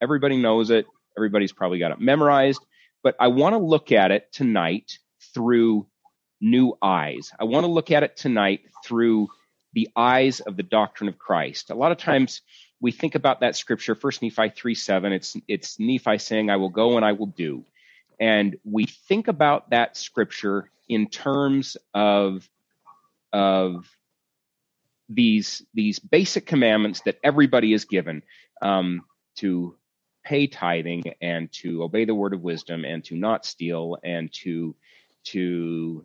Everybody knows it. Everybody's probably got it memorized. But I want to look at it tonight through new eyes. I want to look at it tonight through the eyes of the doctrine of Christ. A lot of times we think about that scripture, First Nephi 3 7. It's, it's Nephi saying, I will go and I will do. And we think about that scripture in terms of, of these, these basic commandments that everybody is given um, to pay tithing and to obey the word of wisdom and to not steal and to to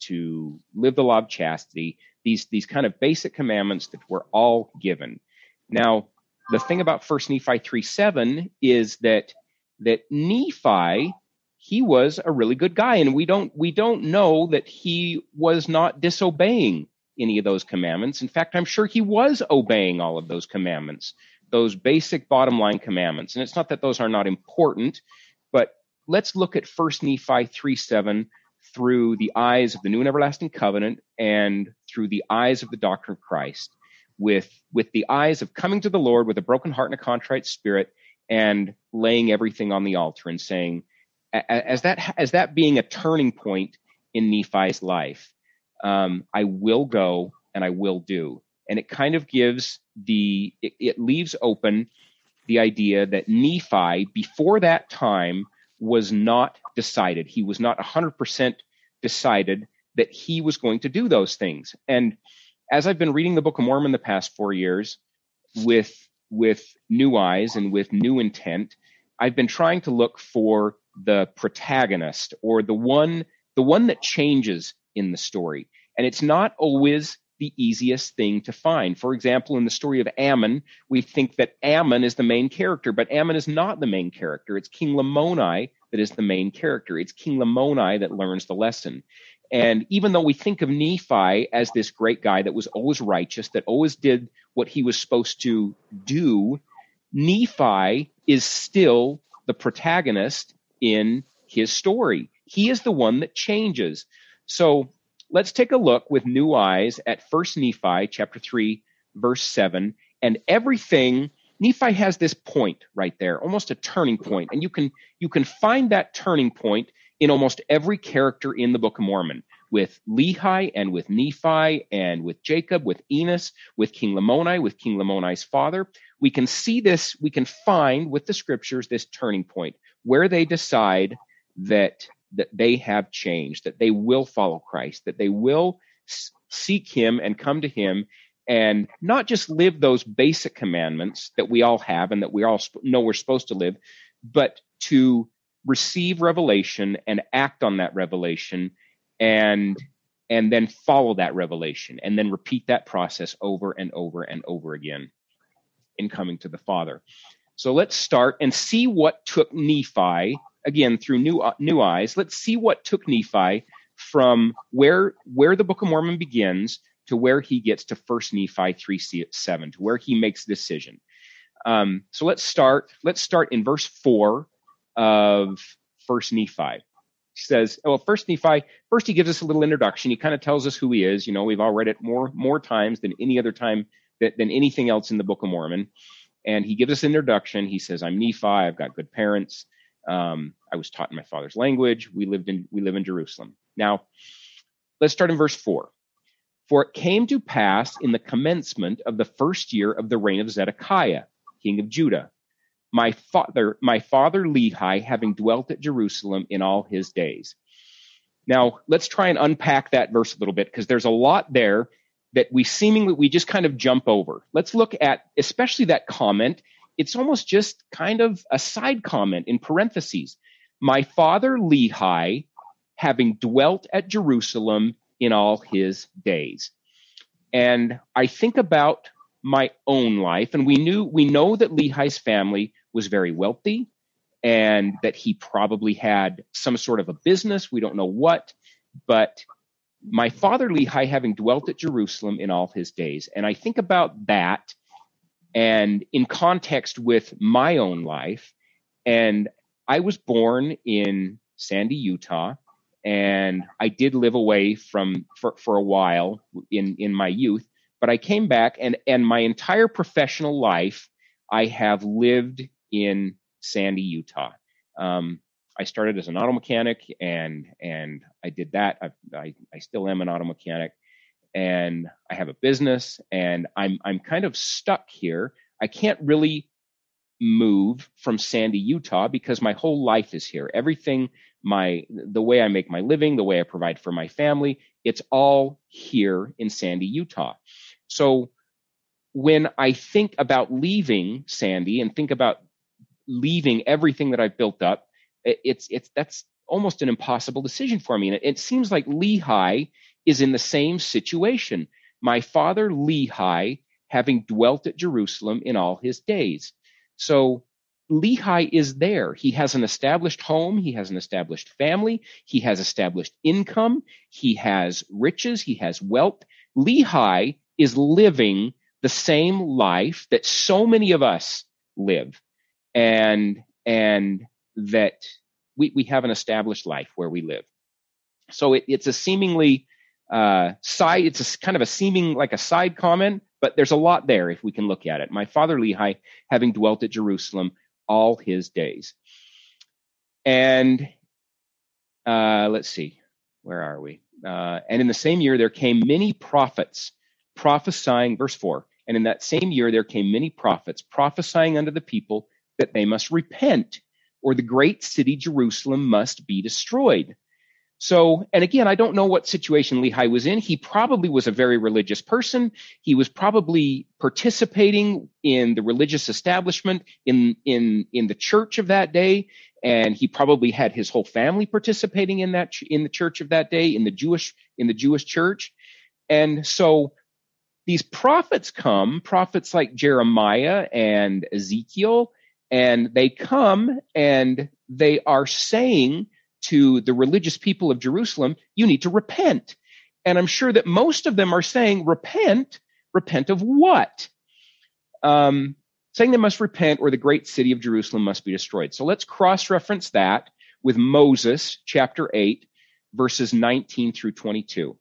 to live the law of chastity these these kind of basic commandments that we're all given. Now the thing about first nephi 3 7 is that that nephi he was a really good guy and we don't we don't know that he was not disobeying any of those commandments. In fact i'm sure he was obeying all of those commandments those basic bottom line commandments and it's not that those are not important but let's look at first nephi 3 7 through the eyes of the new and everlasting covenant and through the eyes of the doctrine of Christ, with, with the eyes of coming to the Lord with a broken heart and a contrite spirit and laying everything on the altar and saying, as that, as that being a turning point in Nephi's life, um, I will go and I will do. And it kind of gives the, it, it leaves open the idea that Nephi, before that time, was not decided. He was not 100% decided that he was going to do those things. And as I've been reading the Book of Mormon the past four years with, with new eyes and with new intent, I've been trying to look for the protagonist or the one, the one that changes in the story. And it's not always the easiest thing to find. For example, in the story of Ammon, we think that Ammon is the main character, but Ammon is not the main character. It's King Lamoni that is the main character. It's King Lamoni that learns the lesson. And even though we think of Nephi as this great guy that was always righteous, that always did what he was supposed to do, Nephi is still the protagonist in his story. He is the one that changes. So let's take a look with new eyes at First Nephi chapter 3 verse 7 and everything Nephi has this point right there, almost a turning point, and you can you can find that turning point in almost every character in the Book of Mormon, with Lehi and with Nephi and with Jacob, with Enos, with King Lamoni, with King Lamoni's father. We can see this, we can find with the scriptures this turning point where they decide that that they have changed, that they will follow Christ, that they will seek him and come to him and not just live those basic commandments that we all have and that we all know we're supposed to live, but to receive revelation and act on that revelation and and then follow that revelation and then repeat that process over and over and over again in coming to the Father. So let's start and see what took Nephi again through new uh, new eyes. Let's see what took Nephi from where where the Book of Mormon begins to where he gets to First Nephi three seven to where he makes a decision. Um, so let's start. Let's start in verse four of First Nephi. He says, "Oh, well, First Nephi. First, he gives us a little introduction. He kind of tells us who he is. You know, we've all read it more more times than any other time that, than anything else in the Book of Mormon. And he gives us an introduction. He says, "I'm Nephi. I've got good parents. Um, I was taught in my father's language. We lived in we live in Jerusalem. Now, let's start in verse four. For it came to pass in the commencement of the first year of the reign of Zedekiah, king of Judah, my father, my father Lehi, having dwelt at Jerusalem in all his days. Now, let's try and unpack that verse a little bit because there's a lot there that we seemingly we just kind of jump over. Let's look at especially that comment it's almost just kind of a side comment in parentheses. My father Lehi, having dwelt at Jerusalem in all his days. And I think about my own life, and we knew we know that Lehi's family was very wealthy and that he probably had some sort of a business. We don't know what, but my father Lehi having dwelt at Jerusalem in all his days. And I think about that and in context with my own life. And I was born in Sandy, Utah, and I did live away from for, for a while in, in my youth, but I came back and, and my entire professional life, I have lived in Sandy, Utah. Um, I started as an auto mechanic and and I did that. I, I, I still am an auto mechanic and I have a business and I'm I'm kind of stuck here. I can't really move from Sandy, Utah because my whole life is here. Everything my the way I make my living, the way I provide for my family, it's all here in Sandy, Utah. So when I think about leaving Sandy and think about leaving everything that I've built up, it's it's that's almost an impossible decision for me. And it, it seems like Lehi is in the same situation. My father Lehi, having dwelt at Jerusalem in all his days. So Lehi is there. He has an established home. He has an established family. He has established income. He has riches. He has wealth. Lehi is living the same life that so many of us live. And, and that we, we have an established life where we live. So it, it's a seemingly uh, side, it's a kind of a seeming like a side comment, but there's a lot there if we can look at it. My father Lehi, having dwelt at Jerusalem all his days. And uh, let's see, where are we? Uh, and in the same year there came many prophets prophesying, verse 4, and in that same year there came many prophets prophesying unto the people that they must repent or the great city Jerusalem must be destroyed. So, and again, I don't know what situation Lehi was in. He probably was a very religious person. He was probably participating in the religious establishment in, in, in the church of that day. And he probably had his whole family participating in that, in the church of that day, in the Jewish, in the Jewish church. And so these prophets come, prophets like Jeremiah and Ezekiel, and they come and they are saying to the religious people of Jerusalem, you need to repent. And I'm sure that most of them are saying, repent. Repent of what? Um, saying they must repent or the great city of Jerusalem must be destroyed. So let's cross reference that with Moses chapter 8, verses 19 through 22.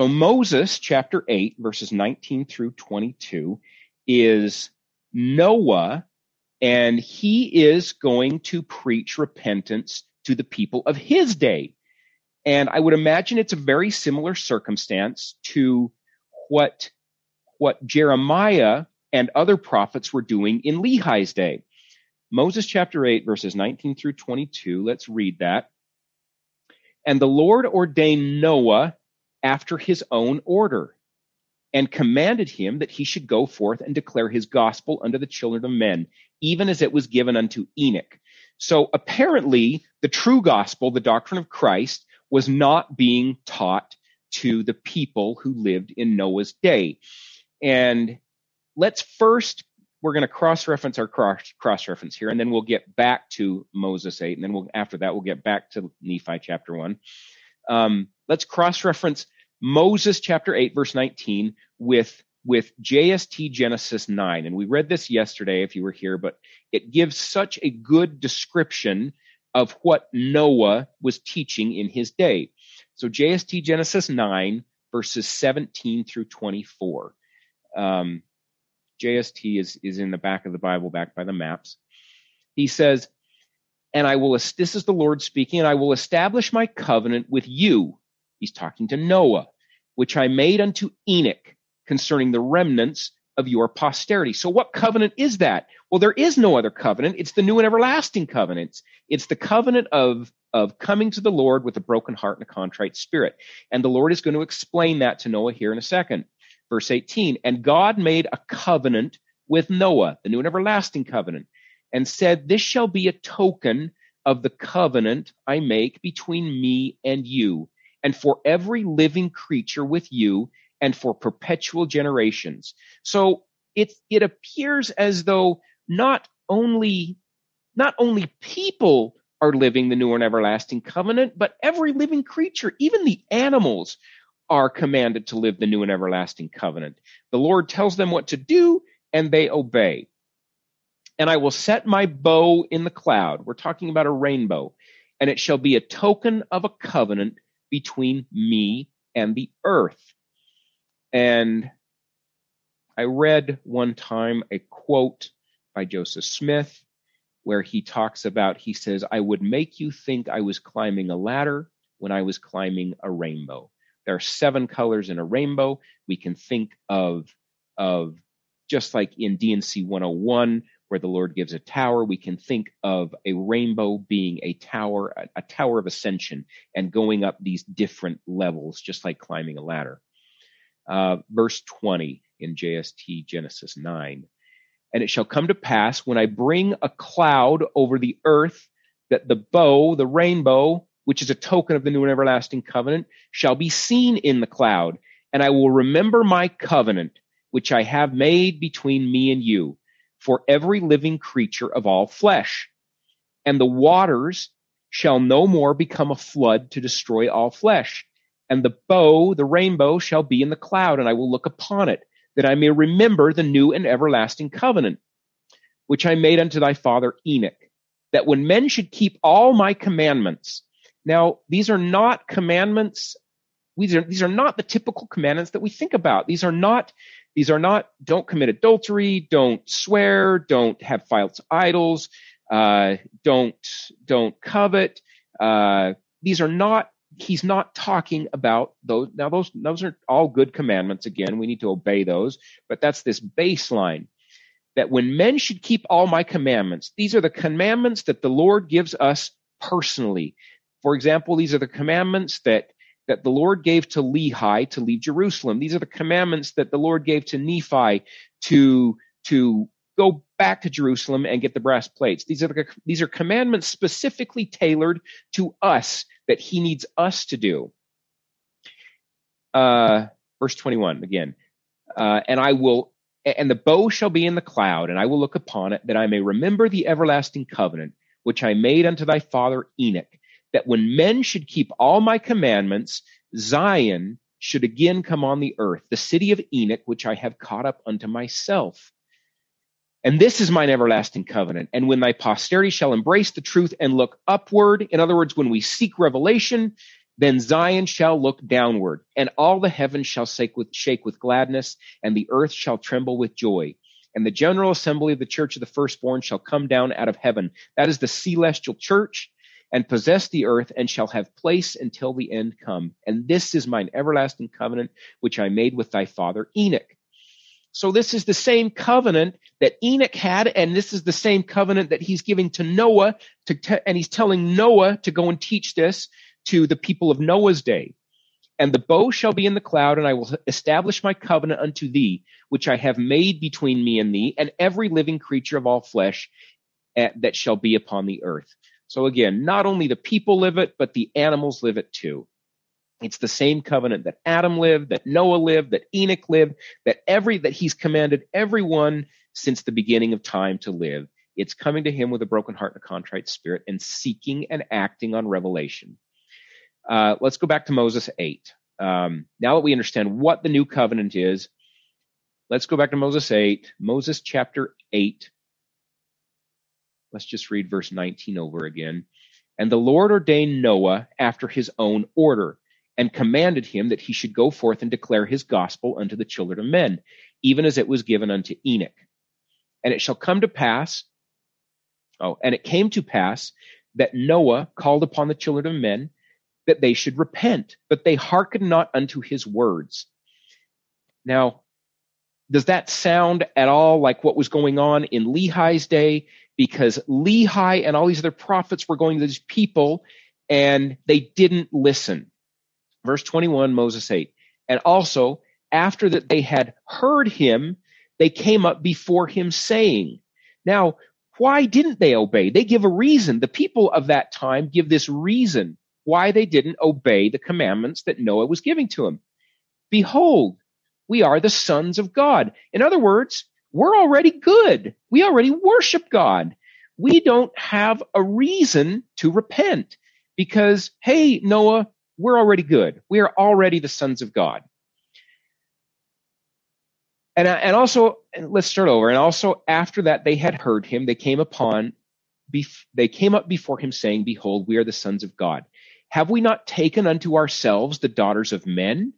So Moses chapter 8 verses 19 through 22 is Noah and he is going to preach repentance to the people of his day. And I would imagine it's a very similar circumstance to what, what Jeremiah and other prophets were doing in Lehi's day. Moses chapter 8 verses 19 through 22. Let's read that. And the Lord ordained Noah after his own order and commanded him that he should go forth and declare his gospel unto the children of men, even as it was given unto Enoch. So apparently the true gospel, the doctrine of Christ, was not being taught to the people who lived in Noah's day. And let's first, we're going to cross-reference our cross-reference here, and then we'll get back to Moses 8, and then we'll, after that, we'll get back to Nephi chapter 1. Um, let's cross-reference Moses chapter 8 verse 19 with with JST Genesis 9. And we read this yesterday if you were here, but it gives such a good description of what Noah was teaching in his day. So JST Genesis 9 verses 17 through 24. Um, JST is, is in the back of the Bible, back by the maps. He says, and I will, this is the Lord speaking, and I will establish my covenant with you. He's talking to Noah, which I made unto Enoch concerning the remnants of your posterity. So what covenant is that? Well, there is no other covenant. It's the new and everlasting covenant. It's the covenant of, of coming to the Lord with a broken heart and a contrite spirit. And the Lord is going to explain that to Noah here in a second. Verse 18, and God made a covenant with Noah, the new and everlasting covenant and said, This shall be a token of the covenant I make between me and you, and for every living creature with you, and for perpetual generations. So it, it appears as though not only, not only people are living the new and everlasting covenant, but every living creature, even the animals, are commanded to live the new and everlasting covenant. The Lord tells them what to do, and they obey. And I will set my bow in the cloud. We're talking about a rainbow. And it shall be a token of a covenant between me and the earth. And I read one time a quote by Joseph Smith where he talks about, he says, I would make you think I was climbing a ladder when I was climbing a rainbow. There are seven colors in a rainbow. We can think of, of just like in D&C 101, where the Lord gives a tower, we can think of a rainbow being a tower, a, a tower of ascension, and going up these different levels, just like climbing a ladder. Uh, verse 20 in JST Genesis 9. And it shall come to pass when I bring a cloud over the earth that the bow, the rainbow, which is a token of the new and everlasting covenant, shall be seen in the cloud. And I will remember my covenant, which I have made between me and you, for every living creature of all flesh. And the waters shall no more become a flood to destroy all flesh. And the bow, the rainbow, shall be in the cloud, and I will look upon it that I may remember the new and everlasting covenant, which I made unto thy father Enoch, that when men should keep all my commandments. Now, these are not commandments. These are, these are not the typical commandments that we think about. These are not, these are not, don't commit adultery, don't swear, don't have false idols, uh, don't, don't covet. Uh, these are not he's not talking about those. Now, those, those are all good commandments. Again, we need to obey those, but that's this baseline that when men should keep all my commandments, these are the commandments that the Lord gives us personally. For example, these are the commandments that that the Lord gave to Lehi to leave Jerusalem. These are the commandments that the Lord gave to Nephi to to go back to Jerusalem and get the brass plates. These are the, these are commandments specifically tailored to us that he needs us to do. Uh, verse 21 again. Uh, and I will, and the bow shall be in the cloud, and I will look upon it, that I may remember the everlasting covenant, which I made unto thy father Enoch, that when men should keep all my commandments, Zion should again come on the earth, the city of Enoch, which I have caught up unto myself. And this is mine everlasting covenant. And when thy posterity shall embrace the truth and look upward, in other words, when we seek revelation, then Zion shall look downward, and all the heavens shall shake with, shake with gladness, and the earth shall tremble with joy. And the general assembly of the church of the firstborn shall come down out of heaven. That is the celestial church, and possess the earth, and shall have place until the end come. And this is mine everlasting covenant, which I made with thy father Enoch. So this is the same covenant that Enoch had, and this is the same covenant that he's giving to Noah, to te- and he's telling Noah to go and teach this to the people of Noah's day. And the bow shall be in the cloud, and I will establish my covenant unto thee, which I have made between me and thee, and every living creature of all flesh at, eh, that shall be upon the earth. So again, not only the people live it, but the animals live it too. It's the same covenant that Adam lived, that Noah lived, that Enoch lived, that every, that he's commanded everyone since the beginning of time to live. It's coming to him with a broken heart and a contrite spirit and seeking and acting on revelation. Uh, let's go back to Moses 8. Um, now that we understand what the new covenant is, let's go back to Moses 8, Moses chapter 8. Let's just read verse 19 over again. And the Lord ordained Noah after his own order and commanded him that he should go forth and declare his gospel unto the children of men, even as it was given unto Enoch. And it shall come to pass, oh, and it came to pass that Noah called upon the children of men that they should repent, but they hearkened not unto his words. Now, does that sound at all like what was going on in Lehi's day? Because Lehi and all these other prophets were going to these people and they didn't listen. Verse 21, Moses 8. And also, after that they had heard him, they came up before him saying, Now, why didn't they obey? They give a reason. The people of that time give this reason why they didn't obey the commandments that Noah was giving to them. Behold, we are the sons of God. In other words, we're already good. We already worship God. we don't have a reason to repent because, hey, Noah, we're already good. We are already the sons of God. And, and also, let's start over. And also, after that, they had heard him. They came upon, they came up before him, saying, Behold, we are the sons of God. Have we not taken unto ourselves the daughters of men?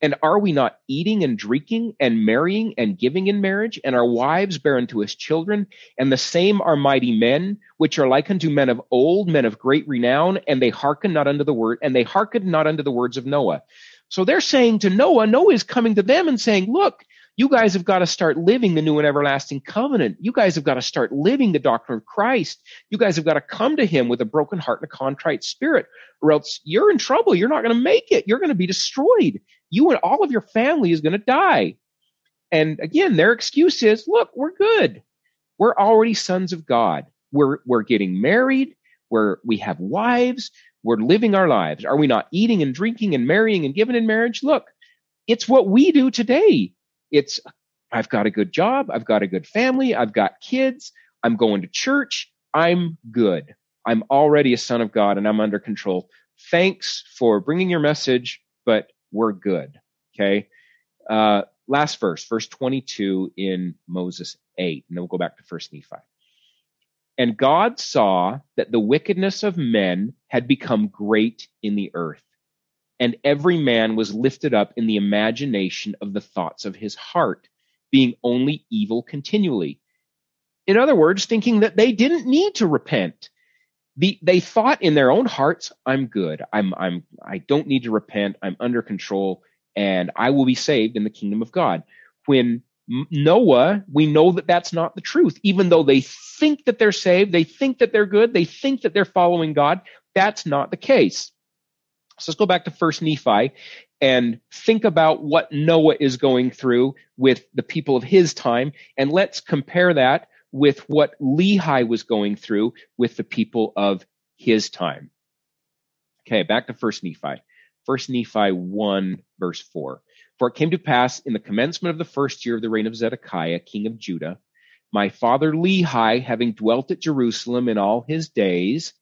And are we not eating and drinking and marrying and giving in marriage? And our wives bear unto us children. And the same are mighty men, which are like unto men of old, men of great renown, and they hearken not unto the word, and they hearken not unto the words of Noah. So they're saying to Noah, Noah is coming to them and saying, look, you guys have got to start living the new and everlasting covenant. You guys have got to start living the doctrine of Christ. You guys have got to come to him with a broken heart and a contrite spirit, or else you're in trouble. You're not going to make it. You're going to be destroyed. You and all of your family is going to die. And again, their excuse is, look, we're good. We're already sons of God. We're, we're getting married. We're, we have wives. We're living our lives. Are we not eating and drinking and marrying and giving in marriage? Look, it's what we do today. It's, I've got a good job. I've got a good family. I've got kids. I'm going to church. I'm good. I'm already a son of God and I'm under control. Thanks for bringing your message, but we're good. Okay. Uh, last verse, verse 22 in Moses 8, and then we'll go back to first Nephi. And God saw that the wickedness of men had become great in the earth, and every man was lifted up in the imagination of the thoughts of his heart, being only evil continually. In other words, thinking that they didn't need to repent. The, they thought in their own hearts, I'm good. I'm, I'm, I don't need to repent. I'm under control and I will be saved in the kingdom of God. When Noah, we know that that's not the truth. Even though they think that they're saved, they think that they're good, they think that they're following God, that's not the case. So let's go back to First Nephi and think about what Noah is going through with the people of his time, and let's compare that with what Lehi was going through with the people of his time. Okay, back to First Nephi. First Nephi 1, verse 4. For it came to pass in the commencement of the first year of the reign of Zedekiah, king of Judah, my father Lehi, having dwelt at Jerusalem in all his days,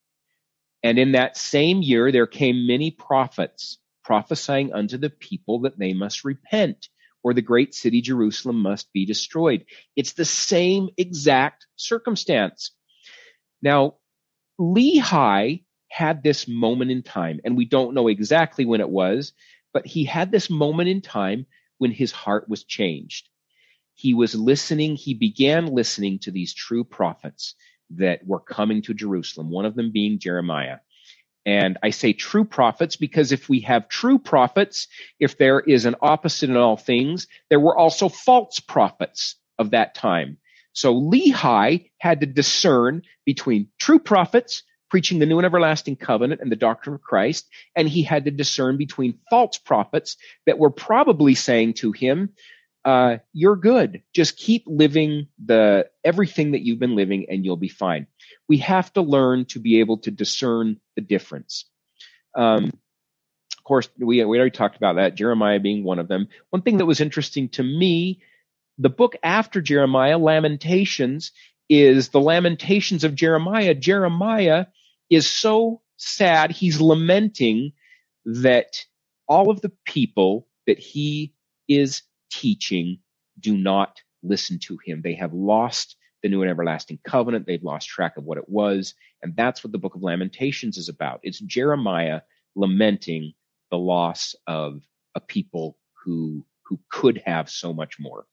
and in that same year there came many prophets prophesying unto the people that they must repent or the great city Jerusalem must be destroyed. It's the same exact circumstance. Now, Lehi had this moment in time, and we don't know exactly when it was, but he had this moment in time when his heart was changed. He was listening, he began listening to these true prophets that were coming to Jerusalem, one of them being Jeremiah. And I say true prophets because if we have true prophets, if there is an opposite in all things, there were also false prophets of that time. So Lehi had to discern between true prophets preaching the new and everlasting covenant and the doctrine of Christ, and he had to discern between false prophets that were probably saying to him, uh, you're good. Just keep living the everything that you've been living and you'll be fine. We have to learn to be able to discern the difference. Um, of course, we, we already talked about that, Jeremiah being one of them. One thing that was interesting to me, the book after Jeremiah, Lamentations, is the Lamentations of Jeremiah. Jeremiah is so sad. He's lamenting that all of the people that he is teaching do not listen to him. They have lost the new and everlasting covenant. They've lost track of what it was. And that's what the book of Lamentations is about. It's Jeremiah lamenting the loss of a people who, who could have so much more.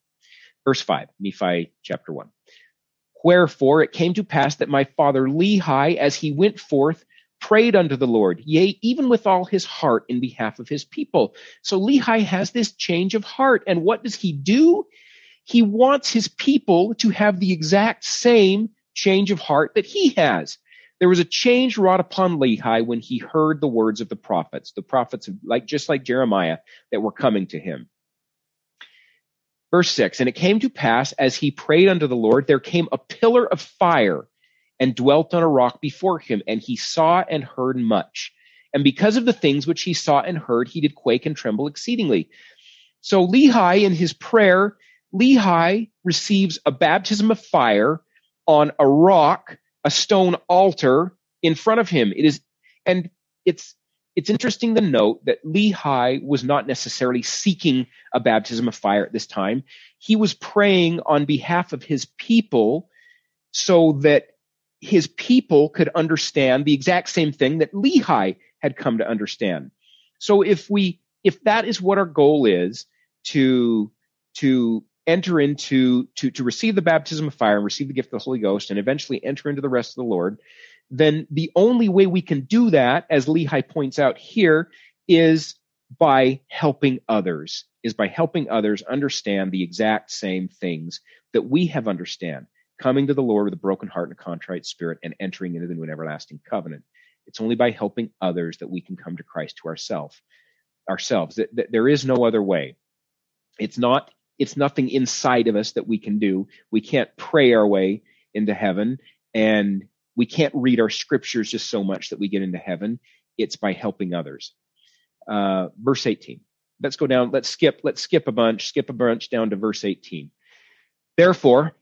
Verse 5, Nephi chapter 1. Wherefore it came to pass that my father Lehi, as he went forth, prayed unto the Lord, yea, even with all his heart in behalf of his people. So Lehi has this change of heart. And what does he do? He wants his people to have the exact same change of heart that he has. There was a change wrought upon Lehi when he heard the words of the prophets, the prophets like just like Jeremiah that were coming to him. Verse 6 And it came to pass as he prayed unto the Lord, there came a pillar of fire and dwelt on a rock before him, and he saw and heard much. And because of the things which he saw and heard, he did quake and tremble exceedingly. So Lehi, in his prayer, Lehi receives a baptism of fire on a rock a stone altar in front of him. It is, and it's, it's interesting to note that Lehi was not necessarily seeking a baptism of fire at this time. He was praying on behalf of his people so that his people could understand the exact same thing that Lehi had come to understand. So if we, if that is what our goal is to, to enter into, to, to receive the baptism of fire and receive the gift of the Holy Ghost and eventually enter into the rest of the Lord, then the only way we can do that, as Lehi points out here, is by helping others, is by helping others understand the exact same things that we have understand, coming to the Lord with a broken heart and a contrite spirit and entering into the new and everlasting covenant. It's only by helping others that we can come to Christ to ourselves. Ourselves. There is no other way. It's not. It's nothing inside of us that we can do. We can't pray our way into heaven, and we can't read our scriptures just so much that we get into heaven. It's by helping others. Uh, verse 18. Let's go down. Let's skip. Let's skip a bunch. Skip a bunch down to verse 18. Therefore,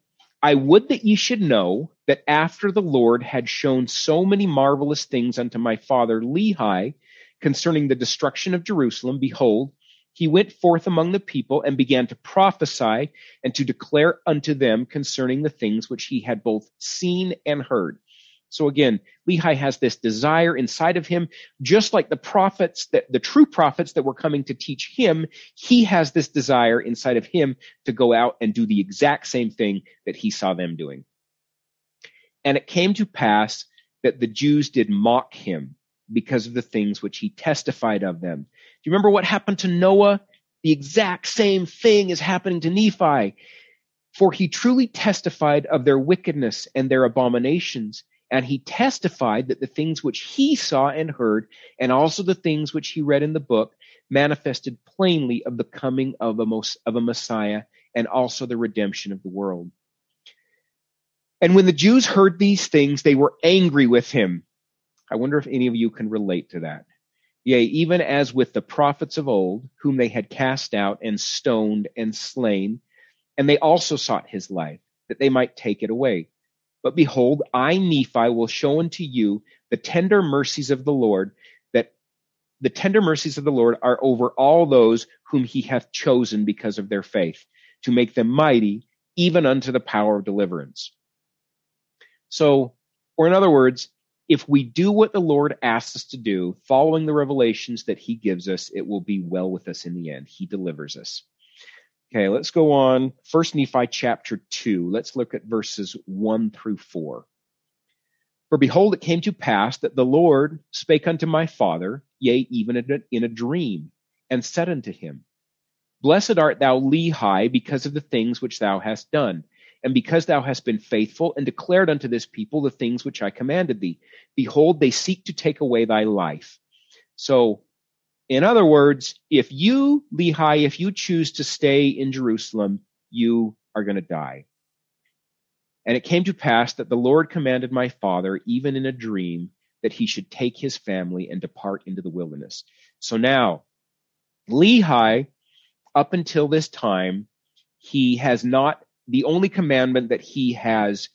I would that ye should know that after the Lord had shown so many marvelous things unto my father Lehi concerning the destruction of Jerusalem, behold, he went forth among the people and began to prophesy and to declare unto them concerning the things which he had both seen and heard. So again, Lehi has this desire inside of him, just like the prophets that the true prophets that were coming to teach him, he has this desire inside of him to go out and do the exact same thing that he saw them doing. And it came to pass that the Jews did mock him because of the things which he testified of them. Do you remember what happened to Noah? The exact same thing is happening to Nephi. For he truly testified of their wickedness and their abominations and he testified that the things which he saw and heard, and also the things which he read in the book, manifested plainly of the coming of a, most, of a Messiah and also the redemption of the world. And when the Jews heard these things, they were angry with him. I wonder if any of you can relate to that. Yea, even as with the prophets of old, whom they had cast out and stoned and slain, and they also sought his life, that they might take it away. But behold, I, Nephi, will show unto you the tender mercies of the Lord, that the tender mercies of the Lord are over all those whom he hath chosen because of their faith, to make them mighty, even unto the power of deliverance. So, or in other words, if we do what the Lord asks us to do, following the revelations that he gives us, it will be well with us in the end. He delivers us. Okay, let's go on. First Nephi chapter 2. Let's look at verses 1 through 4. For behold, it came to pass that the Lord spake unto my father, yea, even in a, dream, and said unto him, Blessed art thou, Lehi, because of the things which thou hast done, and because thou hast been faithful and declared unto this people the things which I commanded thee. Behold, they seek to take away thy life. So in other words, if you, Lehi, if you choose to stay in Jerusalem, you are going to die. And it came to pass that the Lord commanded my father, even in a dream, that he should take his family and depart into the wilderness. So now, Lehi, up until this time, he has not, the only commandment that he has,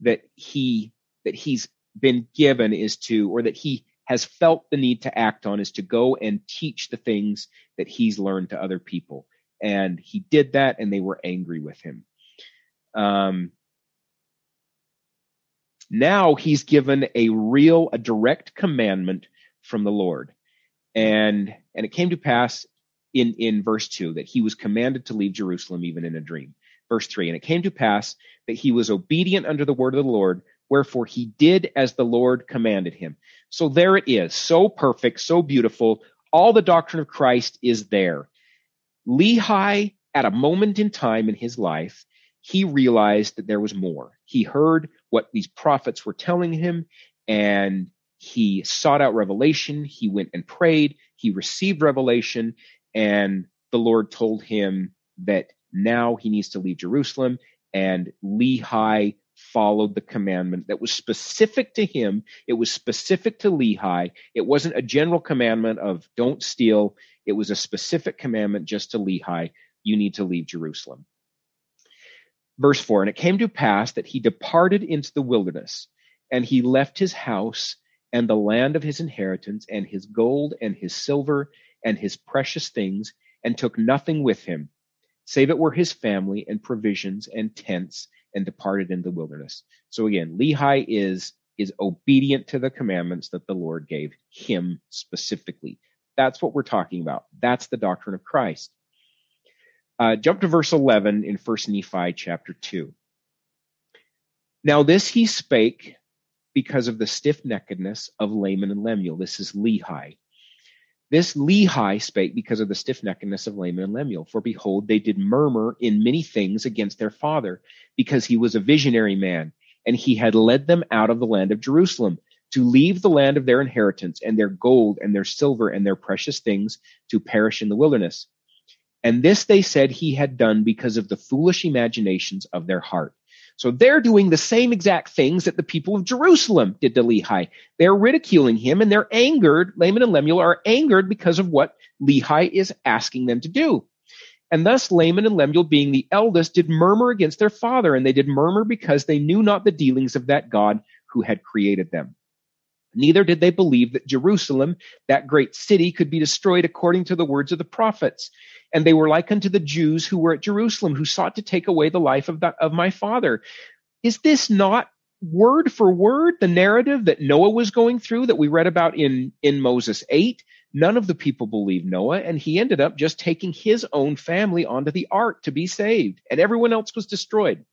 that he, that he's been given is to, or that he has felt the need to act on is to go and teach the things that he's learned to other people. And he did that, and they were angry with him. Um, now he's given a real, a direct commandment from the Lord. And, and it came to pass in, in verse two that he was commanded to leave Jerusalem even in a dream. Verse three, and it came to pass that he was obedient under the word of the Lord, wherefore he did as the Lord commanded him. So there it is, so perfect, so beautiful. All the doctrine of Christ is there. Lehi, at a moment in time in his life, he realized that there was more. He heard what these prophets were telling him and he sought out revelation. He went and prayed. He received revelation and the Lord told him that now he needs to leave Jerusalem and Lehi followed the commandment that was specific to him. It was specific to Lehi. It wasn't a general commandment of don't steal. It was a specific commandment just to Lehi. You need to leave Jerusalem. Verse 4 And it came to pass that he departed into the wilderness. And he left his house and the land of his inheritance and his gold and his silver and his precious things and took nothing with him, save it were his family and provisions and tents and departed in the wilderness. So again, Lehi is, is obedient to the commandments that the Lord gave him specifically. That's what we're talking about. That's the doctrine of Christ. Uh, jump to verse 11 in 1 Nephi chapter 2. Now this he spake because of the stiff neckedness of Laman and Lemuel. This is Lehi. This Lehi spake because of the stiff neckedness of Laman and Lemuel. For behold, they did murmur in many things against their father, because he was a visionary man, and he had led them out of the land of Jerusalem to leave the land of their inheritance and their gold and their silver and their precious things to perish in the wilderness. And this they said he had done because of the foolish imaginations of their heart. So they're doing the same exact things that the people of Jerusalem did to Lehi. They're ridiculing him and they're angered. Laman and Lemuel are angered because of what Lehi is asking them to do. And thus Laman and Lemuel, being the eldest, did murmur against their father, and they did murmur because they knew not the dealings of that God who had created them. Neither did they believe that Jerusalem, that great city, could be destroyed according to the words of the prophets. And they were like unto the Jews who were at Jerusalem, who sought to take away the life of, the, of my father. Is this not word for word the narrative that Noah was going through that we read about in, in Moses 8? None of the people believed Noah, and he ended up just taking his own family onto the ark to be saved, and everyone else was destroyed.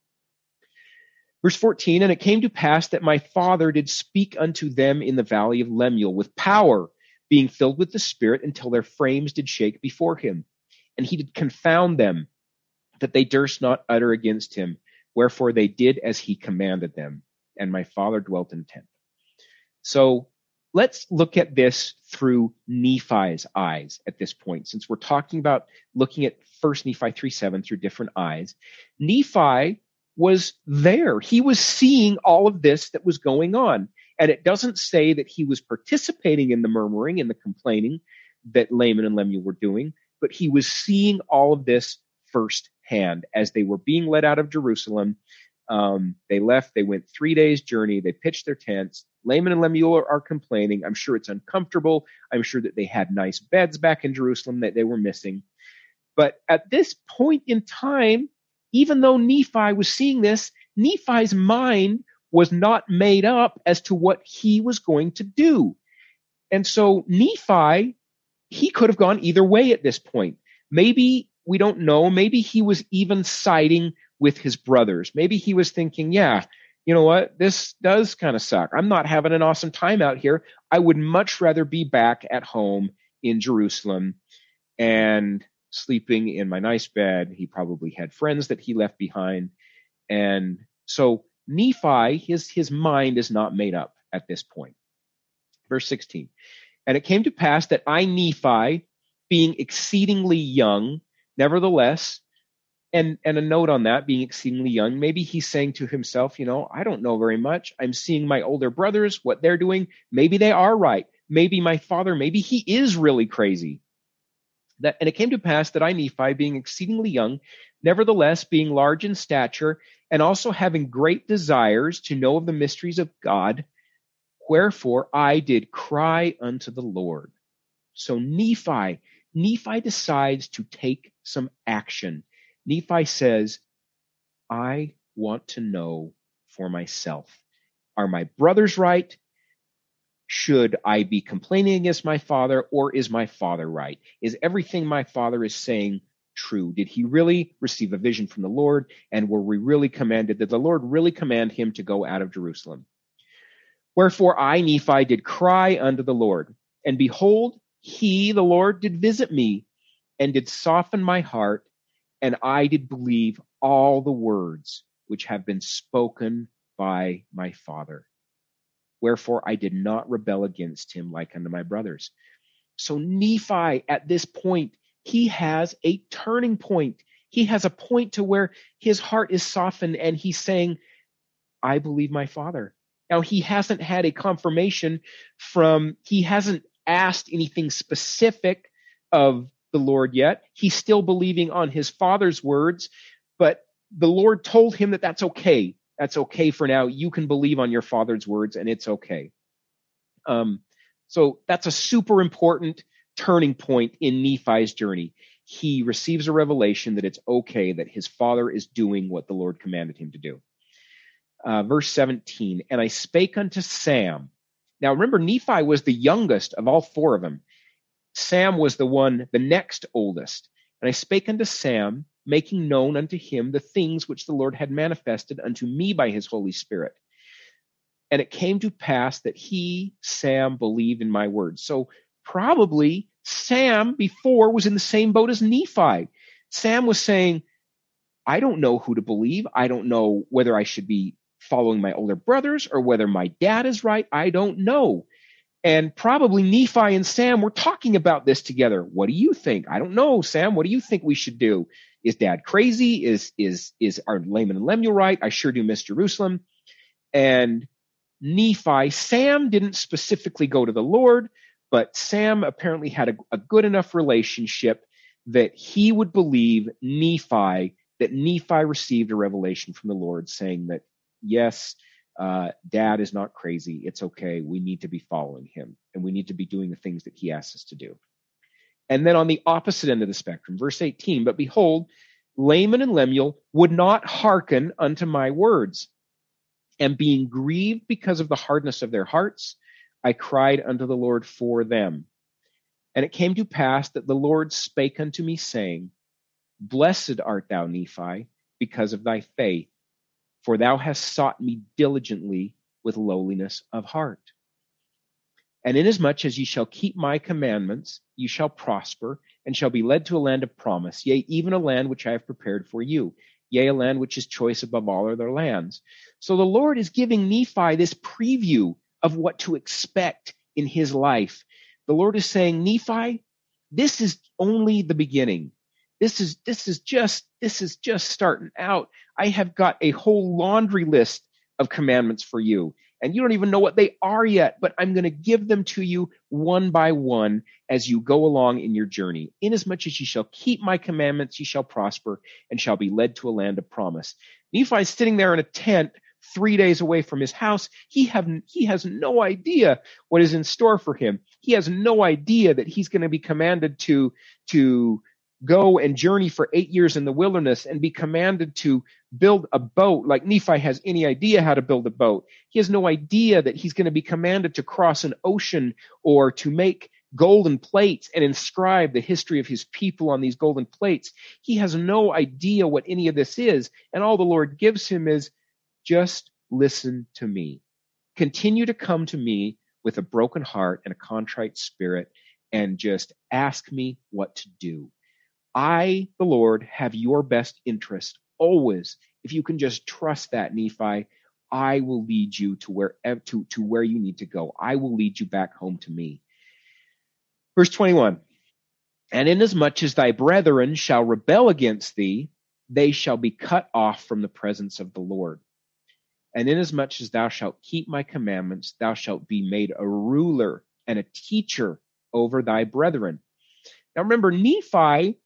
Verse 14, and it came to pass that my father did speak unto them in the valley of Lemuel with power, being filled with the Spirit, until their frames did shake before him. And he did confound them, that they durst not utter against him. Wherefore they did as he commanded them. And my father dwelt in tent. So let's look at this through Nephi's eyes at this point, since we're talking about looking at First Nephi 3 7 through different eyes. Nephi was there. He was seeing all of this that was going on. And it doesn't say that he was participating in the murmuring and the complaining that Laman and Lemuel were doing, but he was seeing all of this firsthand as they were being led out of Jerusalem. Um, they left, they went three days journey, they pitched their tents. Laman and Lemuel are, are complaining. I'm sure it's uncomfortable. I'm sure that they had nice beds back in Jerusalem that they were missing. But at this point in time, even though Nephi was seeing this, Nephi's mind was not made up as to what he was going to do. And so Nephi, he could have gone either way at this point. Maybe we don't know. Maybe he was even siding with his brothers. Maybe he was thinking, yeah, you know what? This does kind of suck. I'm not having an awesome time out here. I would much rather be back at home in Jerusalem and sleeping in my nice bed. He probably had friends that he left behind. And so Nephi, his, his mind is not made up at this point. Verse 16. And it came to pass that I, Nephi, being exceedingly young, nevertheless, and, and a note on that, being exceedingly young, maybe he's saying to himself, you know, I don't know very much. I'm seeing my older brothers, what they're doing. Maybe they are right. Maybe my father, maybe he is really crazy. That, and it came to pass that I, Nephi, being exceedingly young, nevertheless being large in stature, and also having great desires to know of the mysteries of God, wherefore I did cry unto the Lord. So Nephi, Nephi decides to take some action. Nephi says, I want to know for myself. Are my brothers right? Should I be complaining against my father or is my father right? Is everything my father is saying true? Did he really receive a vision from the Lord? And were we really commanded? Did the Lord really command him to go out of Jerusalem? Wherefore I, Nephi, did cry unto the Lord, and behold, he, the Lord, did visit me and did soften my heart, and I did believe all the words which have been spoken by my father. Wherefore I did not rebel against him like unto my brothers. So Nephi at this point, he has a turning point. He has a point to where his heart is softened and he's saying, I believe my father. Now he hasn't had a confirmation from, he hasn't asked anything specific of the Lord yet. He's still believing on his father's words, but the Lord told him that that's okay That's okay for now. You can believe on your father's words and it's okay. Um, so that's a super important turning point in Nephi's journey. He receives a revelation that it's okay that his father is doing what the Lord commanded him to do. Uh, verse 17, and I spake unto Sam. Now remember, Nephi was the youngest of all four of them. Sam was the one, the next oldest. And I spake unto Sam, making known unto him the things which the Lord had manifested unto me by his Holy Spirit. And it came to pass that he, Sam, believed in my words. So probably Sam before was in the same boat as Nephi. Sam was saying, I don't know who to believe. I don't know whether I should be following my older brothers or whether my dad is right. I don't know. And probably Nephi and Sam were talking about this together. What do you think? I don't know, Sam. What do you think we should do? Is dad crazy? Is is is are Laman and Lemuel right? I sure do miss Jerusalem. And Nephi, Sam didn't specifically go to the Lord, but Sam apparently had a, a good enough relationship that he would believe Nephi, that Nephi received a revelation from the Lord saying that, yes, uh, dad is not crazy. It's okay. We need to be following him and we need to be doing the things that he asks us to do. And then on the opposite end of the spectrum, verse 18, but behold, Laman and Lemuel would not hearken unto my words. And being grieved because of the hardness of their hearts, I cried unto the Lord for them. And it came to pass that the Lord spake unto me, saying, Blessed art thou, Nephi, because of thy faith, for thou hast sought me diligently with lowliness of heart. And inasmuch as ye shall keep my commandments, ye shall prosper, and shall be led to a land of promise, yea, even a land which I have prepared for you, yea, a land which is choice above all other lands. So the Lord is giving Nephi this preview of what to expect in his life. The Lord is saying, Nephi, this is only the beginning. This is, this is just, this is just starting out. I have got a whole laundry list of commandments for you and you don't even know what they are yet, but I'm going to give them to you one by one as you go along in your journey. Inasmuch as ye shall keep my commandments, ye shall prosper and shall be led to a land of promise. Nephi is sitting there in a tent three days away from his house. He have, he has no idea what is in store for him. He has no idea that he's going to be commanded to, to go and journey for eight years in the wilderness and be commanded to build a boat like Nephi has any idea how to build a boat. He has no idea that he's going to be commanded to cross an ocean or to make golden plates and inscribe the history of his people on these golden plates. He has no idea what any of this is. And all the Lord gives him is just listen to me. Continue to come to me with a broken heart and a contrite spirit and just ask me what to do. I, the Lord, have your best interest always. If you can just trust that, Nephi, I will lead you to where to, to where you need to go. I will lead you back home to me. Verse 21. And inasmuch as thy brethren shall rebel against thee, they shall be cut off from the presence of the Lord. And inasmuch as thou shalt keep my commandments, thou shalt be made a ruler and a teacher over thy brethren. Now remember, Nephi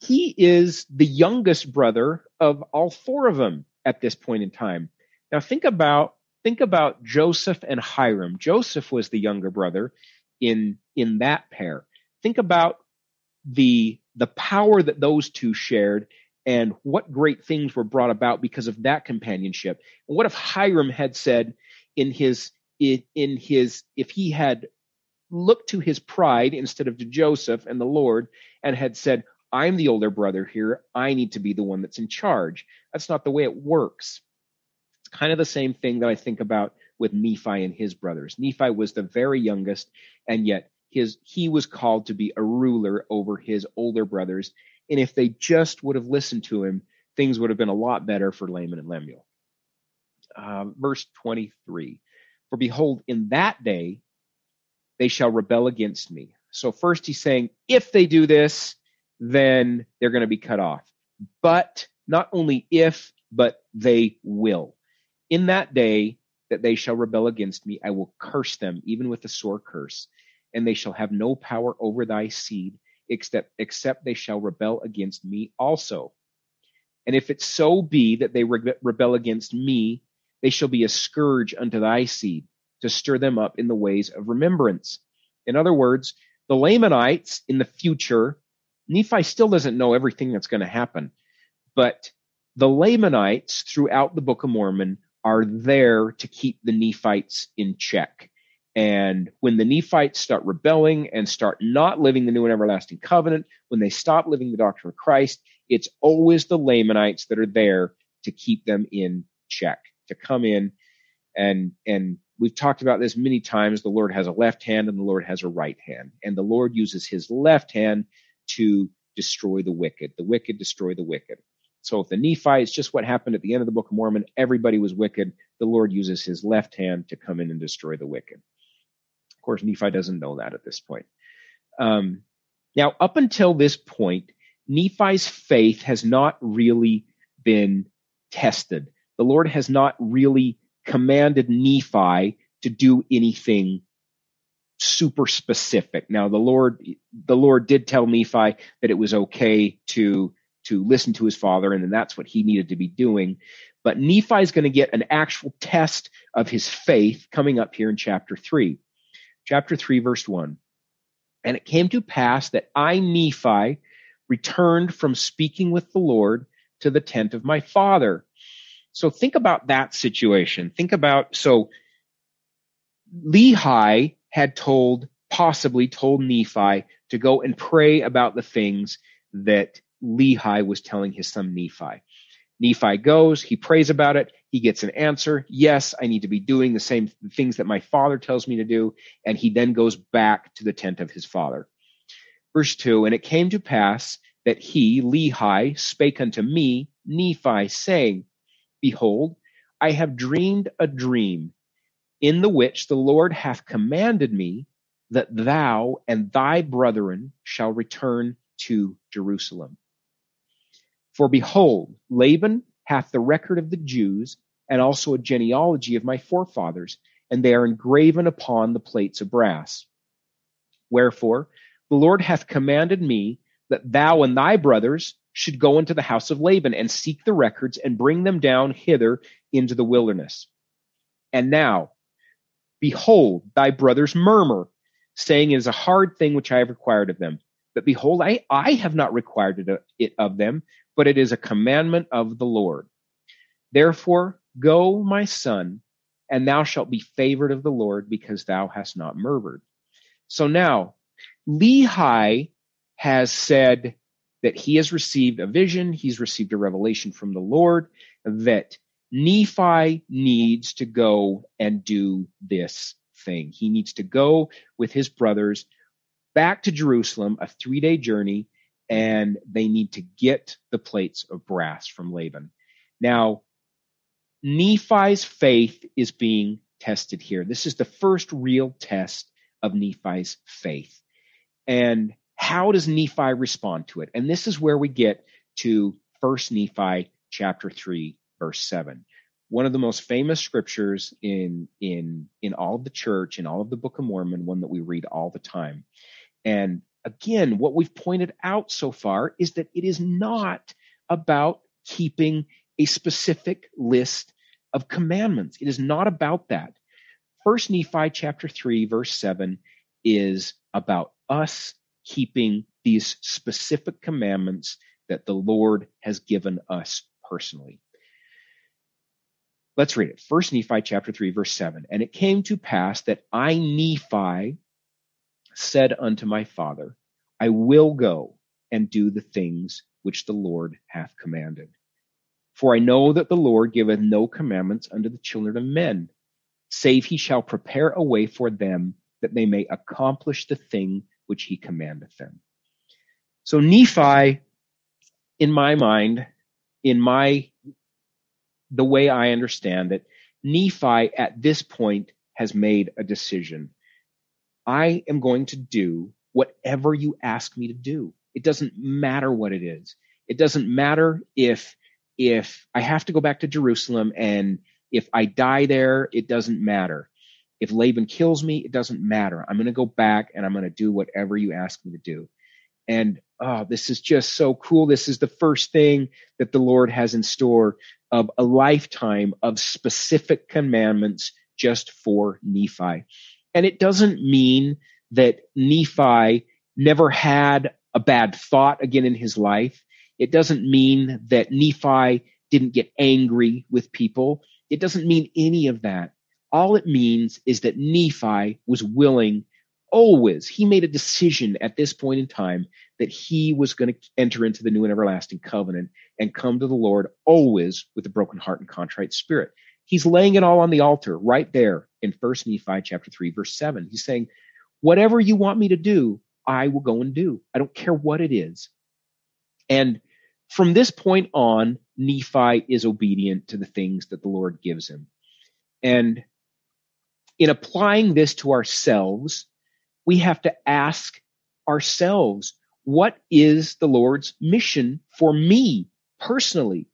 he is the youngest brother of all four of them at this point in time. Now think about think about Joseph and Hyrum. Joseph was the younger brother in in that pair. Think about the the power that those two shared and what great things were brought about because of that companionship. And what if Hyrum had said in his in, in his if he had looked to his pride instead of to Joseph and the Lord and had said, I'm the older brother here. I need to be the one that's in charge. That's not the way it works. It's kind of the same thing that I think about with Nephi and his brothers. Nephi was the very youngest, and yet his he was called to be a ruler over his older brothers. And if they just would have listened to him, things would have been a lot better for Laman and Lemuel. Um, verse 23 For behold, in that day they shall rebel against me. So, first he's saying, if they do this, then they're going to be cut off. But not only if, but they will. In that day that they shall rebel against me, I will curse them, even with a sore curse, and they shall have no power over thy seed, except, except they shall rebel against me also. And if it so be that they re- rebel against me, They shall be a scourge unto thy seed, to stir them up in the ways of remembrance. In other words, the Lamanites in the future, Nephi still doesn't know everything that's going to happen, but the Lamanites throughout the Book of Mormon are there to keep the Nephites in check. And when the Nephites start rebelling and start not living the new and everlasting covenant, when they stop living the doctrine of Christ, it's always the Lamanites that are there to keep them in check, to come in and, and we've talked about this many times. The Lord has a left hand and the Lord has a right hand. And the Lord uses his left hand to destroy the wicked. The wicked destroy the wicked. So if the Nephi is just what happened at the end of the Book of Mormon, everybody was wicked. The Lord uses his left hand to come in and destroy the wicked. Of course, Nephi doesn't know that at this point. Um, now, up until this point, Nephi's faith has not really been tested. The Lord has not really commanded Nephi to do anything super specific. Now, the Lord, the Lord did tell Nephi that it was okay to to listen to his father, and then that's what he needed to be doing. But Nephi is going to get an actual test of his faith coming up here in chapter three, chapter three, verse one. And it came to pass that I, Nephi, returned from speaking with the Lord to the tent of my father. So think about that situation. Think about, so Lehi had told, possibly told Nephi to go and pray about the things that Lehi was telling his son Nephi. Nephi goes, he prays about it, he gets an answer. Yes, I need to be doing the same things that my father tells me to do. And he then goes back to the tent of his father. Verse 2 And it came to pass that he, Lehi, spake unto me, Nephi, saying, Behold, I have dreamed a dream, in the which the Lord hath commanded me that thou and thy brethren shall return to Jerusalem. For behold, Laban hath the record of the Jews, and also a genealogy of my forefathers, and they are engraven upon the plates of brass. Wherefore, the Lord hath commanded me that thou and thy brothers should go into the house of Laban and seek the records and bring them down hither into the wilderness. And now, behold, thy brothers murmur, saying, It is a hard thing which I have required of them. But behold, I, I have not required it of them, but it is a commandment of the Lord. Therefore, go, my son, and thou shalt be favored of the Lord, because thou hast not murmured. So now, Lehi has said, that he has received a vision, he's received a revelation from the Lord that Nephi needs to go and do this thing. He needs to go with his brothers back to Jerusalem, a three day journey, and they need to get the plates of brass from Laban. Now, Nephi's faith is being tested here. This is the first real test of Nephi's faith. And how does Nephi respond to it? And this is where we get to First Nephi chapter 3 verse 7. One of the most famous scriptures in in in all of the church, in all of the Book of Mormon, one that we read all the time. And again, what we've pointed out so far is that it is not about keeping a specific list of commandments. It is not about that. First Nephi chapter 3 verse 7 is about us keeping these specific commandments that the Lord has given us personally. Let's read it. First Nephi chapter 3 verse 7. And it came to pass that I Nephi said unto my father, I will go and do the things which the Lord hath commanded. For I know that the Lord giveth no commandments unto the children of men, save he shall prepare a way for them that they may accomplish the thing which he commandeth them. So Nephi, in my mind, in my, the way I understand it, Nephi at this point has made a decision. I am going to do whatever you ask me to do. It doesn't matter what it is. It doesn't matter if, if I have to go back to Jerusalem and if I die there, it doesn't matter. If Laban kills me, it doesn't matter. I'm going to go back and I'm going to do whatever you ask me to do. And oh, this is just so cool. This is the first thing that the Lord has in store of a lifetime of specific commandments just for Nephi. And it doesn't mean that Nephi never had a bad thought again in his life. It doesn't mean that Nephi didn't get angry with people. It doesn't mean any of that. All it means is that Nephi was willing always, he made a decision at this point in time that he was going to enter into the new and everlasting covenant and come to the Lord always with a broken heart and contrite spirit. He's laying it all on the altar right there in First Nephi chapter 3, verse 7. He's saying, Whatever you want me to do, I will go and do. I don't care what it is. And from this point on, Nephi is obedient to the things that the Lord gives him. And in applying this to ourselves, we have to ask ourselves, what is the Lord's mission for me personally?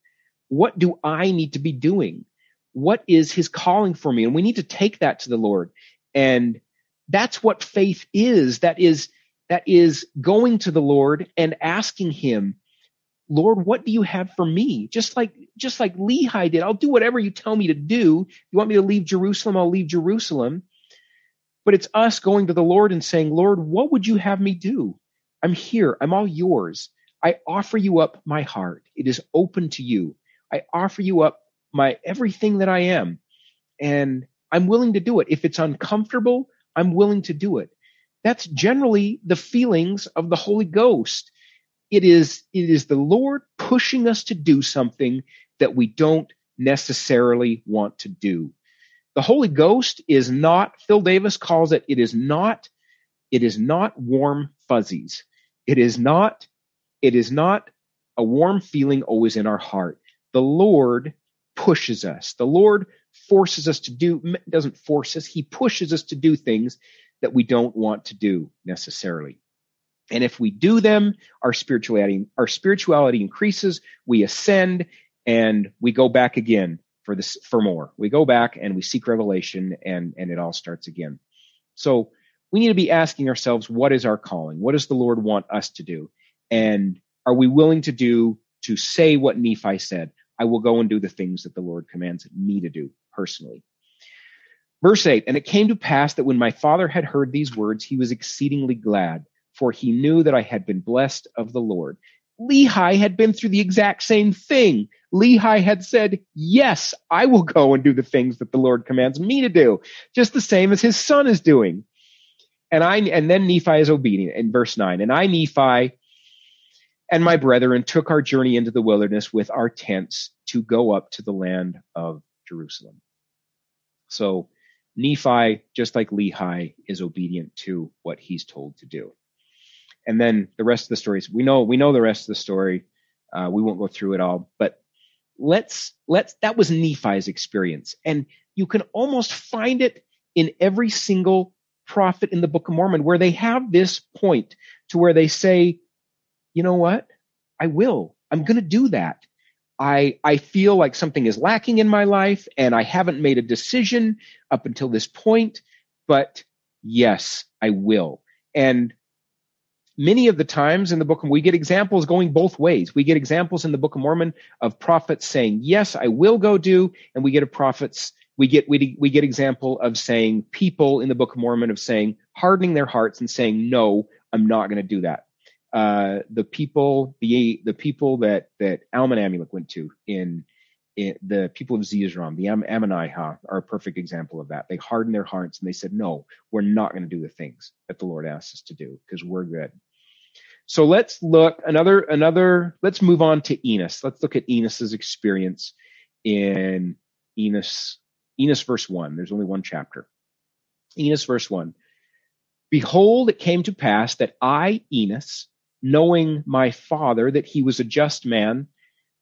What do I need to be doing? What is his calling for me? And we need to take that to the Lord. And that's what faith is. That is, that is going to the Lord and asking him, Lord, what do you have for me? Just like, just like Lehi did. I'll do whatever you tell me to do. You want me to leave Jerusalem? I'll leave Jerusalem. But it's us going to the Lord and saying, Lord, what would you have me do? I'm here. I'm all yours. I offer you up my heart. It is open to you. I offer you up my everything that I am. And I'm willing to do it. If it's uncomfortable, I'm willing to do it. That's generally the feelings of the Holy Ghost. It is, it is the Lord pushing us to do something that we don't necessarily want to do. The Holy Ghost is not, Phil Davis calls it, it is not, it is not warm fuzzies. It is not, it is not a warm feeling always in our heart. The Lord pushes us. The Lord forces us to do, doesn't force us, He pushes us to do things that we don't want to do necessarily. And if we do them, our spirituality, our spirituality increases, we ascend, and we go back again for this for more. We go back and we seek revelation and and it all starts again. So we need to be asking ourselves what is our calling? What does the Lord want us to do? And are we willing to do to say what Nephi said? I will go and do the things that the Lord commands me to do personally. Verse 8, and it came to pass that when my father had heard these words, he was exceedingly glad, for he knew that I had been blessed of the Lord. Lehi had been through the exact same thing. Lehi had said, yes, I will go and do the things that the Lord commands me to do, just the same as his son is doing. And I, and then Nephi is obedient in verse nine. And I, Nephi, and my brethren took our journey into the wilderness with our tents to go up to the land of Jerusalem. So Nephi, just like Lehi, is obedient to what he's told to do. And then the rest of the stories we know we know the rest of the story. Uh, we won't go through it all but let's let's that was nephi's experience. And you can almost find it in every single prophet in the book of mormon where they have this point to where they say you know what i will i'm going to do that i i feel like something is lacking in my life and i haven't made a decision up until this point but yes i will and many of the times in the book, of we get examples going both ways. We get examples in the Book of Mormon of prophets saying, "Yes, I will go do," and we get a prophets. We get we we get example of saying people in the Book of Mormon of saying hardening their hearts and saying, "No, I'm not going to do that." Uh, the people the the people that that Alma Amulek went to in, in the people of Zeezrom, the Am- Ammonihah, are a perfect example of that. They hardened their hearts and they said, "No, we're not going to do the things that the Lord asks us to do because we're good." So let's look another another. Let's move on to Enos. Let's look at Enos's experience in Enos Enos verse one. There's only one chapter. Enos verse one. Behold, it came to pass that I, Enos, knowing my father that he was a just man,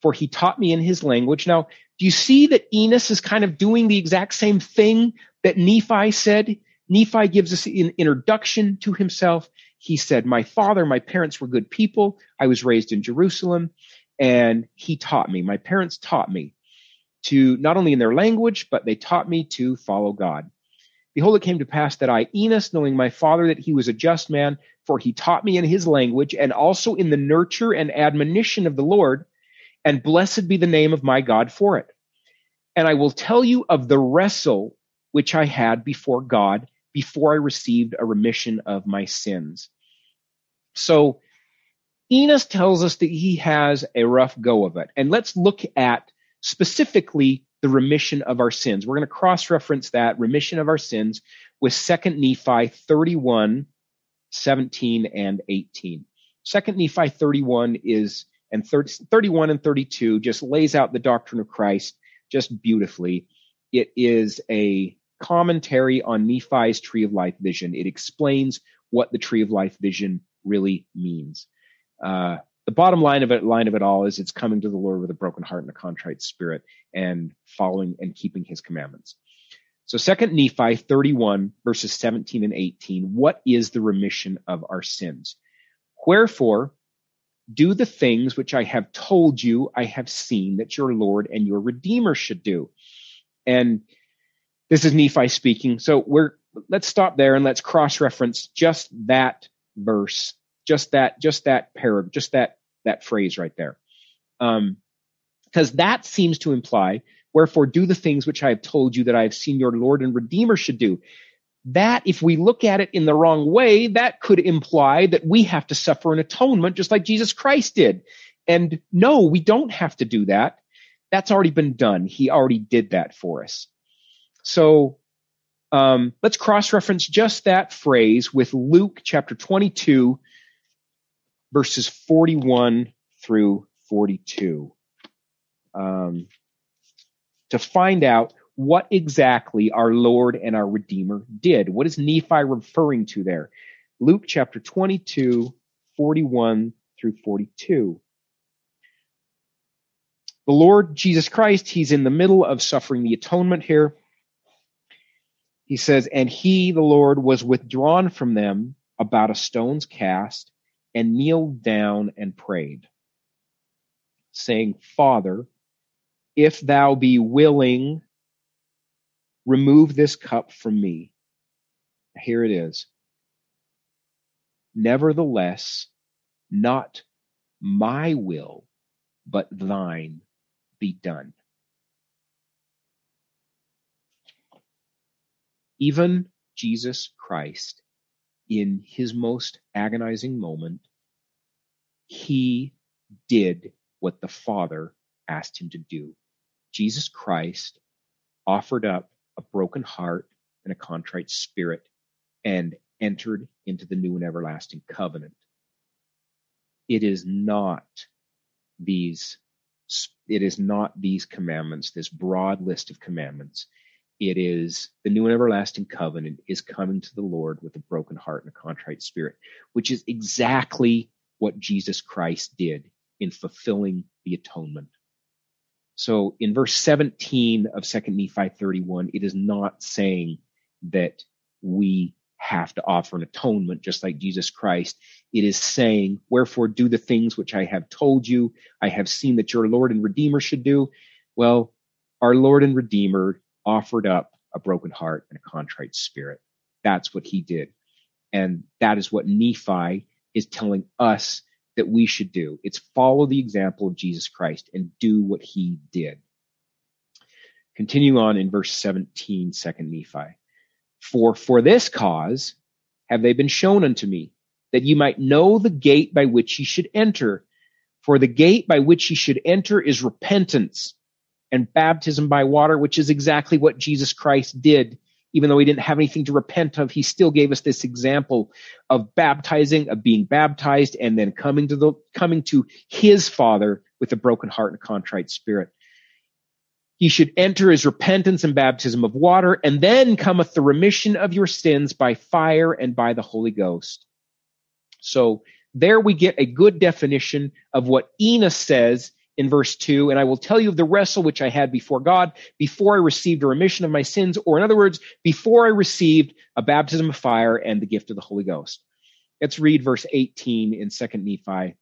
for he taught me in his language. Now, do you see that Enos is kind of doing the exact same thing that Nephi said? Nephi gives us an introduction to himself he said, My father, my parents were good people. I was raised in Jerusalem, and he taught me. My parents taught me to not only in their language, but they taught me to follow God. Behold, it came to pass that I, Enos, knowing my father that he was a just man, for he taught me in his language and also in the nurture and admonition of the Lord, and blessed be the name of my God for it. And I will tell you of the wrestle which I had before God before I received a remission of my sins. So Enos tells us that he has a rough go of it. And let's look at specifically the remission of our sins. We're going to cross reference that remission of our sins with 2 Nephi 31, 17 and 18. 2 Nephi 31 is, and 30, 31 and 32 just lays out the doctrine of Christ just beautifully. It is a commentary on Nephi's tree of life vision. It explains what the tree of life vision really means. Uh, the bottom line of it, line of it all is it's coming to the Lord with a broken heart and a contrite spirit and following and keeping his commandments. So second Nephi 31 verses 17 and 18. What is the remission of our sins? Wherefore, do the things which I have told you I have seen that your Lord and your Redeemer should do. And this is Nephi speaking. So we're, let's stop there and let's cross reference just that verse just that, just that paragraph, just that, that phrase right there. Um, because that seems to imply, wherefore do the things which I have told you that I have seen your Lord and Redeemer should do. That, if we look at it in the wrong way, that could imply that we have to suffer an atonement just like Jesus Christ did. And no, we don't have to do that. That's already been done. He already did that for us. So, um, let's cross reference just that phrase with Luke chapter 22, verses 41 through 42 um, to find out what exactly our Lord and our Redeemer did. What is Nephi referring to there? Luke chapter 22, 41 through 42. The Lord Jesus Christ, he's in the middle of suffering the atonement here. He says, and he, the Lord, was withdrawn from them about a stone's cast and kneeled down and prayed, saying, Father, if thou be willing, remove this cup from me. Here it is. Nevertheless, not my will, but thine be done. Even Jesus Christ in his most agonizing moment, he did what the Father asked him to do. Jesus Christ offered up a broken heart and a contrite spirit and entered into the new and everlasting covenant. It is not these it is not these commandments, this broad list of commandments it is the new and everlasting covenant is coming to the Lord with a broken heart and a contrite spirit, which is exactly what Jesus Christ did in fulfilling the atonement. So in verse 17 of 2 Nephi 31, it is not saying that we have to offer an atonement just like Jesus Christ. It is saying, wherefore do the things which I have told you, I have seen that your Lord and Redeemer should do. Well, our Lord and Redeemer offered up a broken heart and a contrite spirit. That's what he did. And that is what Nephi is telling us that we should do. It's follow the example of Jesus Christ and do what he did. Continue on in verse 17, second Nephi. For for this cause have they been shown unto me, that you might know the gate by which ye should enter. For the gate by which ye should enter is repentance and baptism by water, which is exactly what Jesus Christ did. Even though he didn't have anything to repent of, he still gave us this example of baptizing, of being baptized, and then coming to the, coming to his father with a broken heart and a contrite spirit. He should enter his repentance and baptism of water, and then cometh the remission of your sins by fire and by the Holy Ghost. So there we get a good definition of what Enos says in verse 2, and I will tell you of the wrestle which I had before God before I received a remission of my sins, or in other words, before I received a baptism of fire and the gift of the Holy Ghost. Let's read verse 18 in 2 Nephi.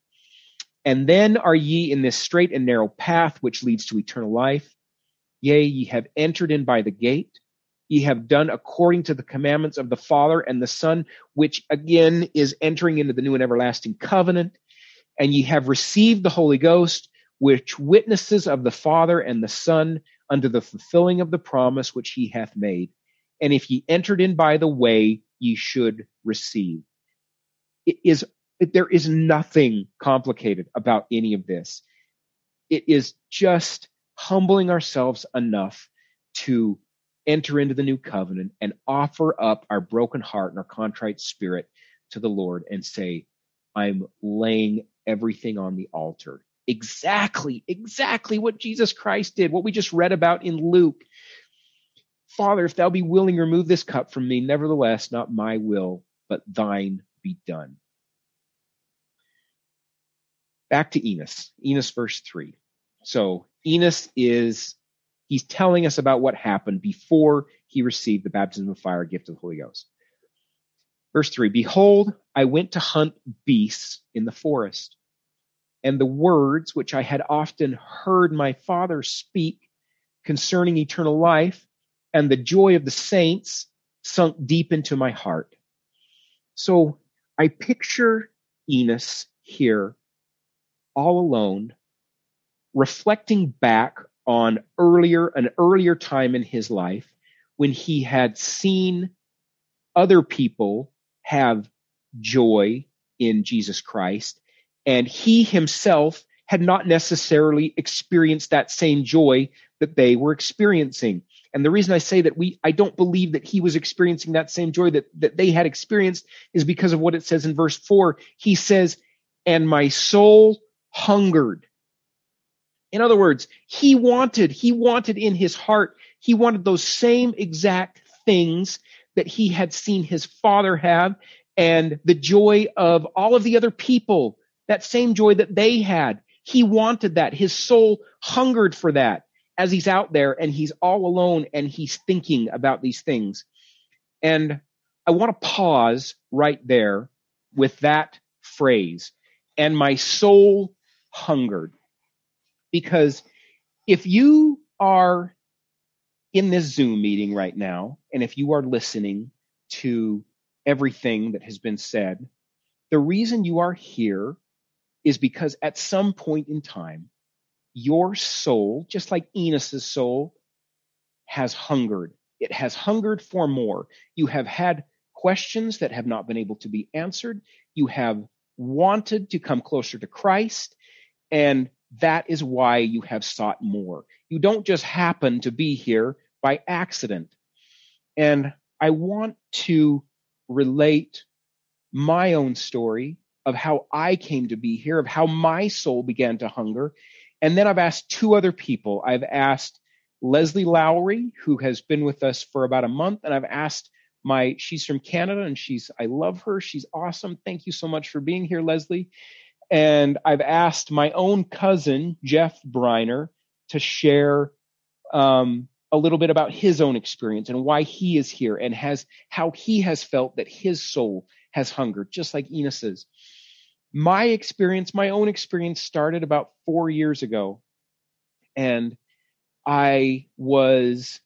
And then are ye in this straight and narrow path which leads to eternal life. Yea, ye have entered in by the gate. Ye have done according to the commandments of the Father and the Son, which again is entering into the new and everlasting covenant. And ye have received the Holy Ghost which witnesses of the Father and the Son unto the fulfilling of the promise which he hath made. And if ye entered in by the way, ye should receive. It is, there is nothing complicated about any of this. It is just humbling ourselves enough to enter into the new covenant and offer up our broken heart and our contrite spirit to the Lord and say, I'm laying everything on the altar. Exactly, exactly what Jesus Christ did, what we just read about in Luke. Father, if thou be willing, remove this cup from me. Nevertheless, not my will, but thine be done. Back to Enos. Enos verse 3. So Enos is, he's telling us about what happened before he received the baptism of fire gift of the Holy Ghost. Verse 3 Behold, I went to hunt beasts in the forest, and the words which I had often heard my father speak concerning eternal life and the joy of the saints sunk deep into my heart. So I picture Enos here all alone, reflecting back on earlier, an earlier time in his life when he had seen other people have joy in Jesus Christ. And he himself had not necessarily experienced that same joy that they were experiencing. And the reason I say that we, I don't believe that he was experiencing that same joy that, that they had experienced is because of what it says in verse four. He says, and my soul hungered. In other words, he wanted, he wanted in his heart, he wanted those same exact things that he had seen his father have and the joy of all of the other people, that same joy that they had. He wanted that. His soul hungered for that as he's out there and he's all alone and he's thinking about these things. And I want to pause right there with that phrase. And my soul hungered. Because if you are in this Zoom meeting right now, and if you are listening to everything that has been said, the reason you are here is because at some point in time, your soul, just like Enos's soul, has hungered. It has hungered for more. You have had questions that have not been able to be answered. You have wanted to come closer to Christ, and that is why you have sought more. You don't just happen to be here by accident. And I want to relate my own story of how I came to be here, of how my soul began to hunger. And then I've asked two other people. I've asked Leslie Lowry, who has been with us for about a month, and I've asked my, she's from Canada and she's, I love her. She's awesome. Thank you so much for being here, Leslie. And I've asked my own cousin, Jeff Briner, to share um, a little bit about his own experience and why he is here and has how he has felt that his soul has hungered, just like Enos's. My experience, my own experience started about four years ago. And I was,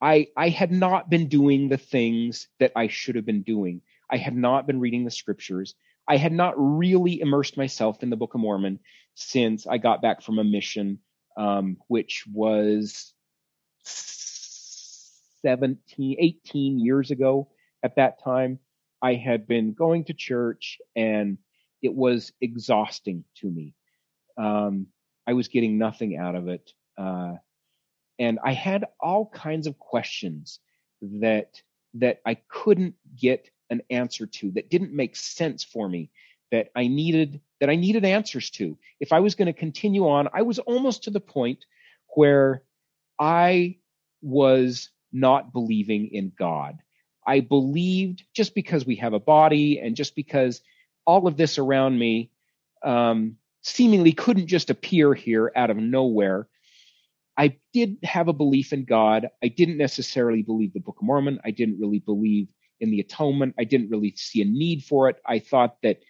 I, I had not been doing the things that I should have been doing. I had not been reading the scriptures. I had not really immersed myself in the Book of Mormon since I got back from a mission, um, which was 17, 18 years ago at that time. I had been going to church and it was exhausting to me. Um, I was getting nothing out of it. Uh, and I had all kinds of questions that, that I couldn't get an answer to that didn't make sense for me that I needed that I needed answers to. If I was going to continue on, I was almost to the point where I was not believing in God. I believed just because we have a body and just because all of this around me um, seemingly couldn't just appear here out of nowhere. I did have a belief in God. I didn't necessarily believe the Book of Mormon. I didn't really believe in the atonement. I didn't really see a need for it. I thought that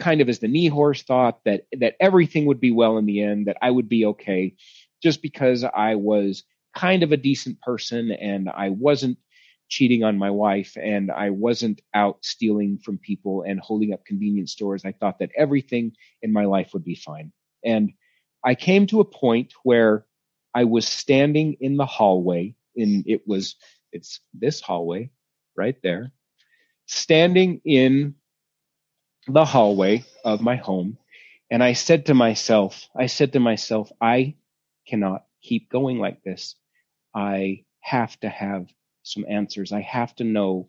kind of as the Nehors thought that that everything would be well in the end, that I would be okay, just because I was kind of a decent person and I wasn't cheating on my wife and I wasn't out stealing from people and holding up convenience stores. I thought that everything in my life would be fine. And I came to a point where I was standing in the hallway in it was it's this hallway right there standing in the hallway of my home and I said to myself I said to myself I cannot keep going like this I have to have some answers I have to know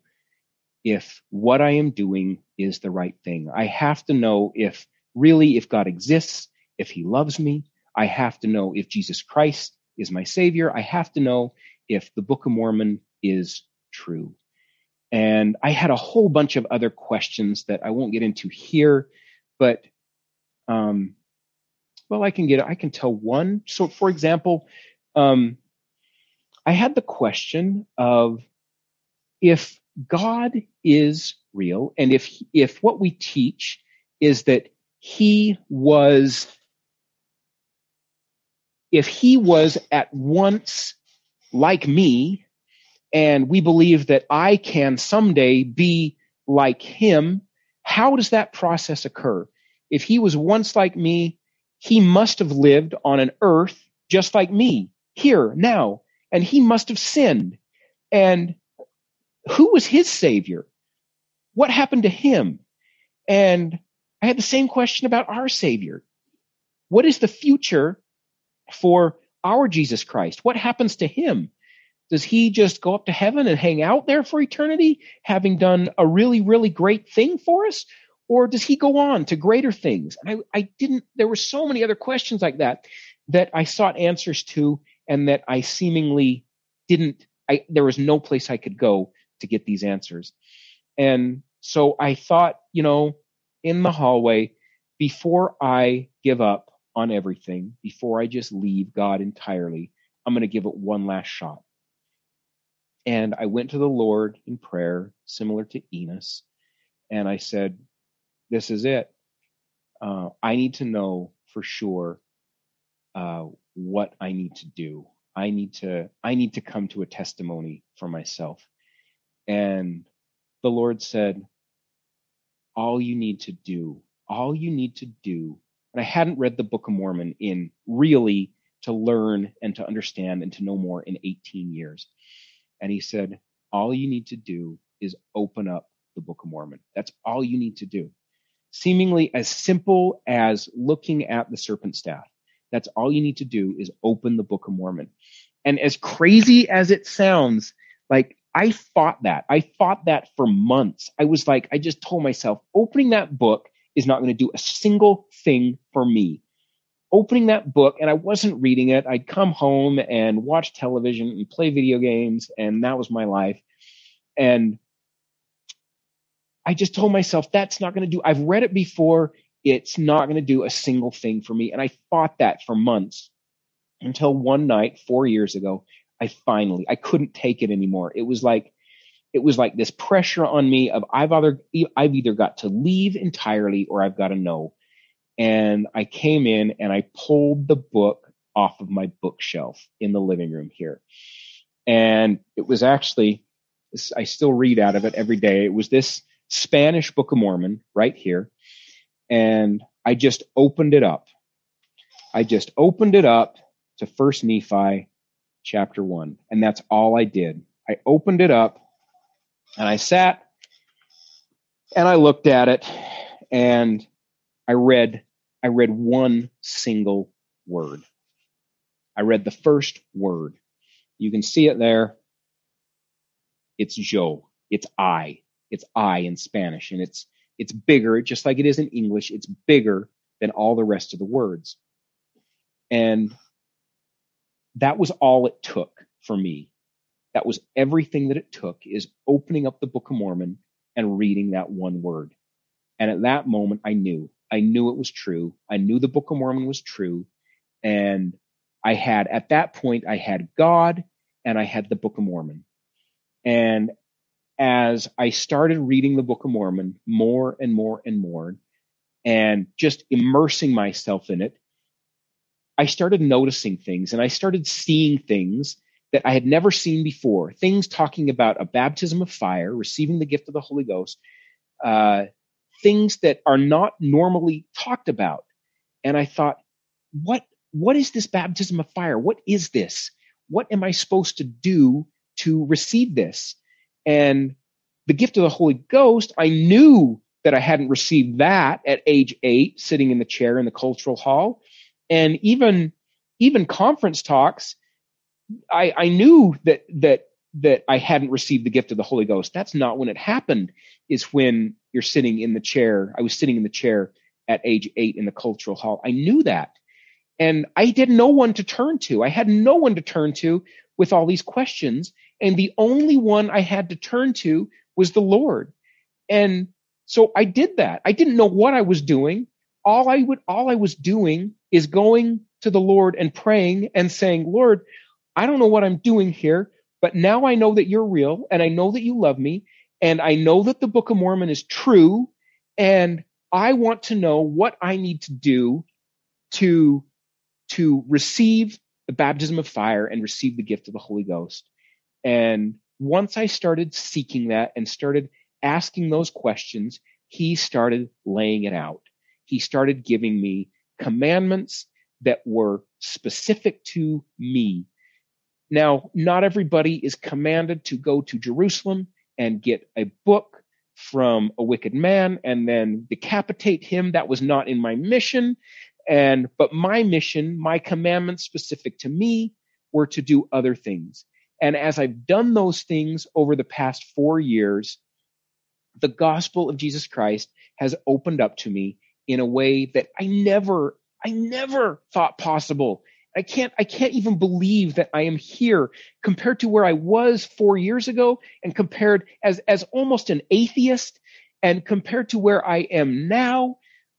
if what I am doing is the right thing I have to know if really if God exists if he loves me I have to know if Jesus Christ is my savior. I have to know if the Book of Mormon is true. And I had a whole bunch of other questions that I won't get into here, but um, well, I can get I can tell one. So, for example, um, I had the question of if God is real, and if if what we teach is that He was if he was at once like me, and we believe that I can someday be like him, how does that process occur? If he was once like me, he must have lived on an earth just like me, here, now, and he must have sinned. And who was his savior? What happened to him? And I had the same question about our savior. What is the future for our Jesus Christ? What happens to him? Does he just go up to heaven and hang out there for eternity, having done a really, really great thing for us? Or does he go on to greater things? And I, I didn't, there were so many other questions like that that I sought answers to and that I seemingly didn't, I, there was no place I could go to get these answers. And so I thought, you know, in the hallway, before I give up, on everything before I just leave God entirely. I'm going to give it one last shot. And I went to the Lord in prayer, similar to Enos, and I said, This is it. Uh, I need to know for sure uh, what I need to do. I need to I need to come to a testimony for myself. And the Lord said, All you need to do, all you need to do and I hadn't read the Book of Mormon in really to learn and to understand and to know more in 18 years. And he said, all you need to do is open up the Book of Mormon. That's all you need to do. Seemingly as simple as looking at the serpent staff. That's all you need to do is open the Book of Mormon. And as crazy as it sounds, like I fought that. I fought that for months. I was like, I just told myself, opening that book is not going to do a single thing for me. Opening that book, and I wasn't reading it. I'd come home and watch television and play video games, and that was my life. And I just told myself that's not going to do. I've read it before. It's not going to do a single thing for me. And I fought that for months until one night, four years ago, I finally, I couldn't take it anymore. It was like it was like this pressure on me of I've either I've either got to leave entirely or I've got to know. And I came in and I pulled the book off of my bookshelf in the living room here. And it was actually I still read out of it every day. It was this Spanish Book of Mormon right here. And I just opened it up. I just opened it up to First Nephi chapter 1. And that's all I did. I opened it up and I sat and I looked at it and I read I read one single word. I read the first word. You can see it there. It's Yo. It's I. It's I in Spanish and it's it's bigger just like it is in English. It's bigger than all the rest of the words. And that was all it took for me that was everything that it took is opening up the Book of Mormon and reading that one word. And at that moment, I knew, I knew it was true. I knew the Book of Mormon was true. And I had, at that point, I had God and I had the Book of Mormon. And as I started reading the Book of Mormon more and more and more, and just immersing myself in it, I started noticing things and I started seeing things that I had never seen before. Things talking about a baptism of fire, receiving the gift of the Holy Ghost, uh, things that are not normally talked about. And I thought, what what is this baptism of fire? What is this? What am I supposed to do to receive this? And the gift of the Holy Ghost, I knew that I hadn't received that at age eight, sitting in the chair in the cultural hall. And even, even conference talks, I, I knew that, that, that I hadn't received the gift of the Holy Ghost. That's not when it happened, is when you're sitting in the chair. I was sitting in the chair at age eight in the cultural hall. I knew that. And I had no one to turn to. I had no one to turn to with all these questions. And the only one I had to turn to was the Lord. And so I did that. I didn't know what I was doing. All I would, all I was doing is going to the Lord and praying and saying, Lord, I don't know what I'm doing here, but now I know that you're real and I know that you love me and I know that the Book of Mormon is true and I want to know what I need to do to to receive the baptism of fire and receive the gift of the Holy Ghost. And once I started seeking that and started asking those questions, he started laying it out. He started giving me commandments that were specific to me. Now, not everybody is commanded to go to Jerusalem and get a book from a wicked man and then decapitate him. That was not in my mission. And, but my mission, my commandments specific to me were to do other things. And as I've done those things over the past four years, the gospel of Jesus Christ has opened up to me in a way that I never, I never thought possible. I can't, I can't even believe that I am here compared to where I was four years ago and compared as, as almost an atheist and compared to where I am now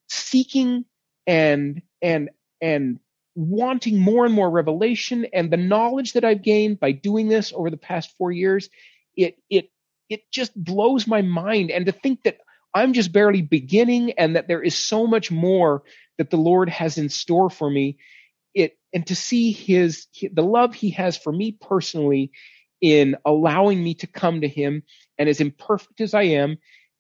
seeking and and and wanting more and more revelation and the knowledge that I've gained by doing this over the past 4 years it it it just blows my mind. And to think that I'm just barely beginning and that there is so much more that the Lord has in store for me it and to see his the love he has for me personally in allowing me to come to him and as imperfect as I am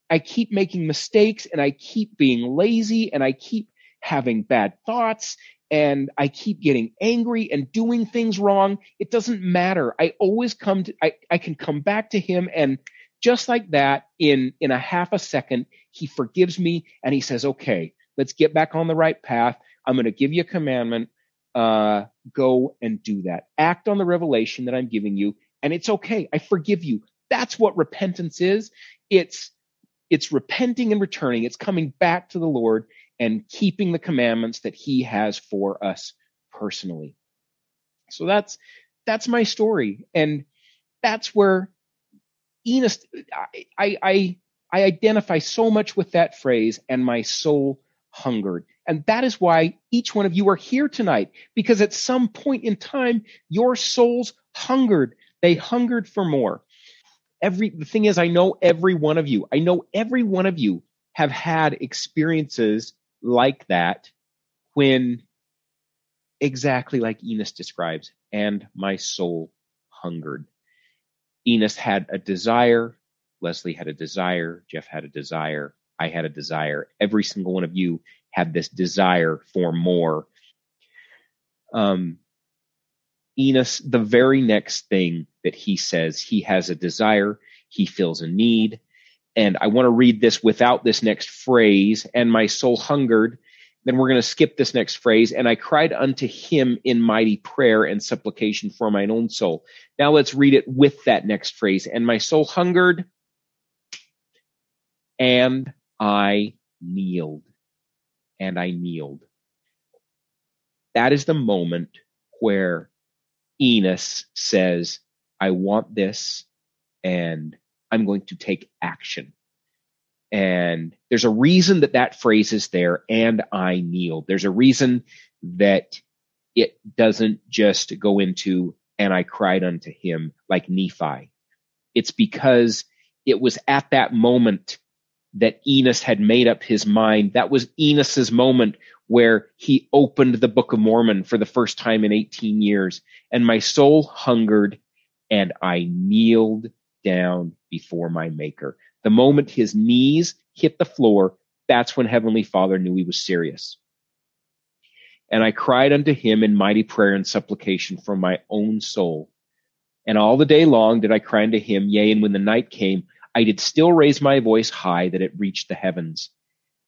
I keep making mistakes and I keep being lazy and I keep having bad thoughts and I keep getting angry and doing things wrong. It doesn't matter. I always come to, I, I can come back to him and just like that in, in a half a second, he forgives me and he says, okay, let's get back on the right path. I'm going to give you a commandment. Uh, go and do that. Act on the revelation that I'm giving you and it's okay. I forgive you. That's what repentance is. It's, it's repenting and returning. It's coming back to the Lord and keeping the commandments that he has for us personally. So that's that's my story, and that's where Enos. I I I identify so much with that phrase, and my soul hungered. And that is why each one of you are here tonight, because at some point in time, your souls hungered. They hungered for more. Every, the thing is, I know every one of you, I know every one of you have had experiences like that when exactly like Enos describes, and my soul hungered. Enos had a desire. Leslie had a desire. Jeff had a desire. I had a desire. Every single one of you had this desire for more. Um, Enos, the very next thing that he says, he has a desire, he feels a need, and I want to read this without this next phrase, and my soul hungered. Then we're going to skip this next phrase, and I cried unto him in mighty prayer and supplication for mine own soul. Now let's read it with that next phrase. And my soul hungered, and I kneeled. And I kneeled. That is the moment where Enos says, I want this, and I'm going to take action. And there's a reason that that phrase is there, and I kneel. There's a reason that it doesn't just go into, and I cried unto him like Nephi. It's because it was at that moment that Enos had made up his mind. That was Enos's moment where he opened the Book of Mormon for the first time in 18 years. And my soul hungered and I kneeled down before my maker. The moment his knees hit the floor, that's when Heavenly Father knew he was serious. And I cried unto him in mighty prayer and supplication for my own soul. And all the day long did I cry unto him, yea, and when the night came, I did still raise my voice high that it reached the heavens.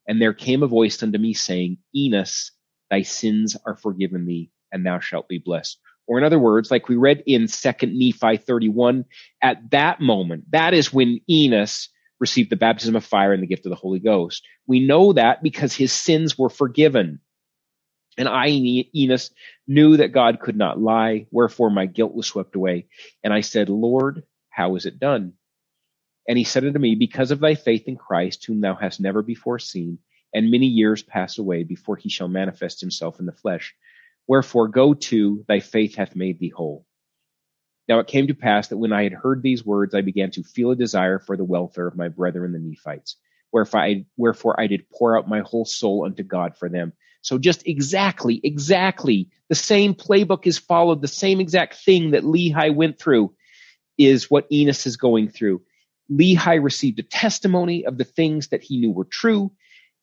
And there came a voice unto me saying, Enos, thy sins are forgiven thee, and thou shalt be blessed. Or in other words, like we read in Second Nephi 31, at that moment, that is when Enos received the baptism of fire and the gift of the Holy Ghost. We know that because his sins were forgiven. And I, Enos, knew that God could not lie, wherefore my guilt was swept away. And I said, Lord, how is it done? And he said unto me, Because of thy faith in Christ, whom thou hast never before seen, and many years pass away before he shall manifest himself in the flesh. Wherefore go to, thy faith hath made thee whole. Now it came to pass that when I had heard these words, I began to feel a desire for the welfare of my brethren the Nephites. Wherefore I, wherefore I did pour out my whole soul unto God for them. So just exactly, exactly the same playbook is followed. The same exact thing that Lehi went through is what Enos is going through. Lehi received a testimony of the things that he knew were true.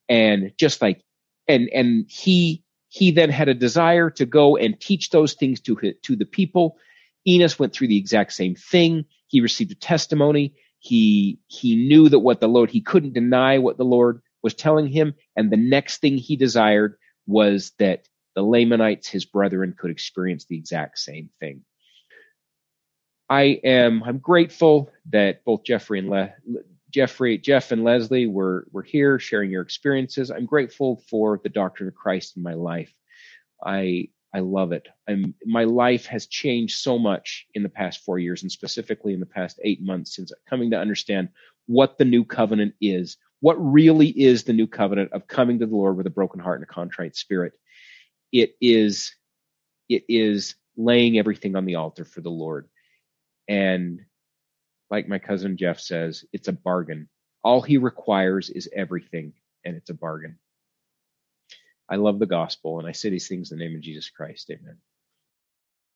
And just like, and, and he, he then had a desire to go and teach those things to, to the people. Enos went through the exact same thing. He received a testimony. He, he knew that what the Lord, he couldn't deny what the Lord was telling him. And the next thing he desired was that the Lamanites, his brethren, could experience the exact same thing. I am I'm grateful that both Jeffrey and Le, Jeffrey, Jeff and Leslie were were here sharing your experiences. I'm grateful for the doctrine of Christ in my life. I I love it. I'm my life has changed so much in the past four years, and specifically in the past eight months since coming to understand what the new covenant is, what really is the new covenant of coming to the Lord with a broken heart and a contrite spirit. It is it is laying everything on the altar for the Lord. And like my cousin Jeff says, it's a bargain. All he requires is everything, and it's a bargain. I love the gospel, and I say these things in the name of Jesus Christ. Amen.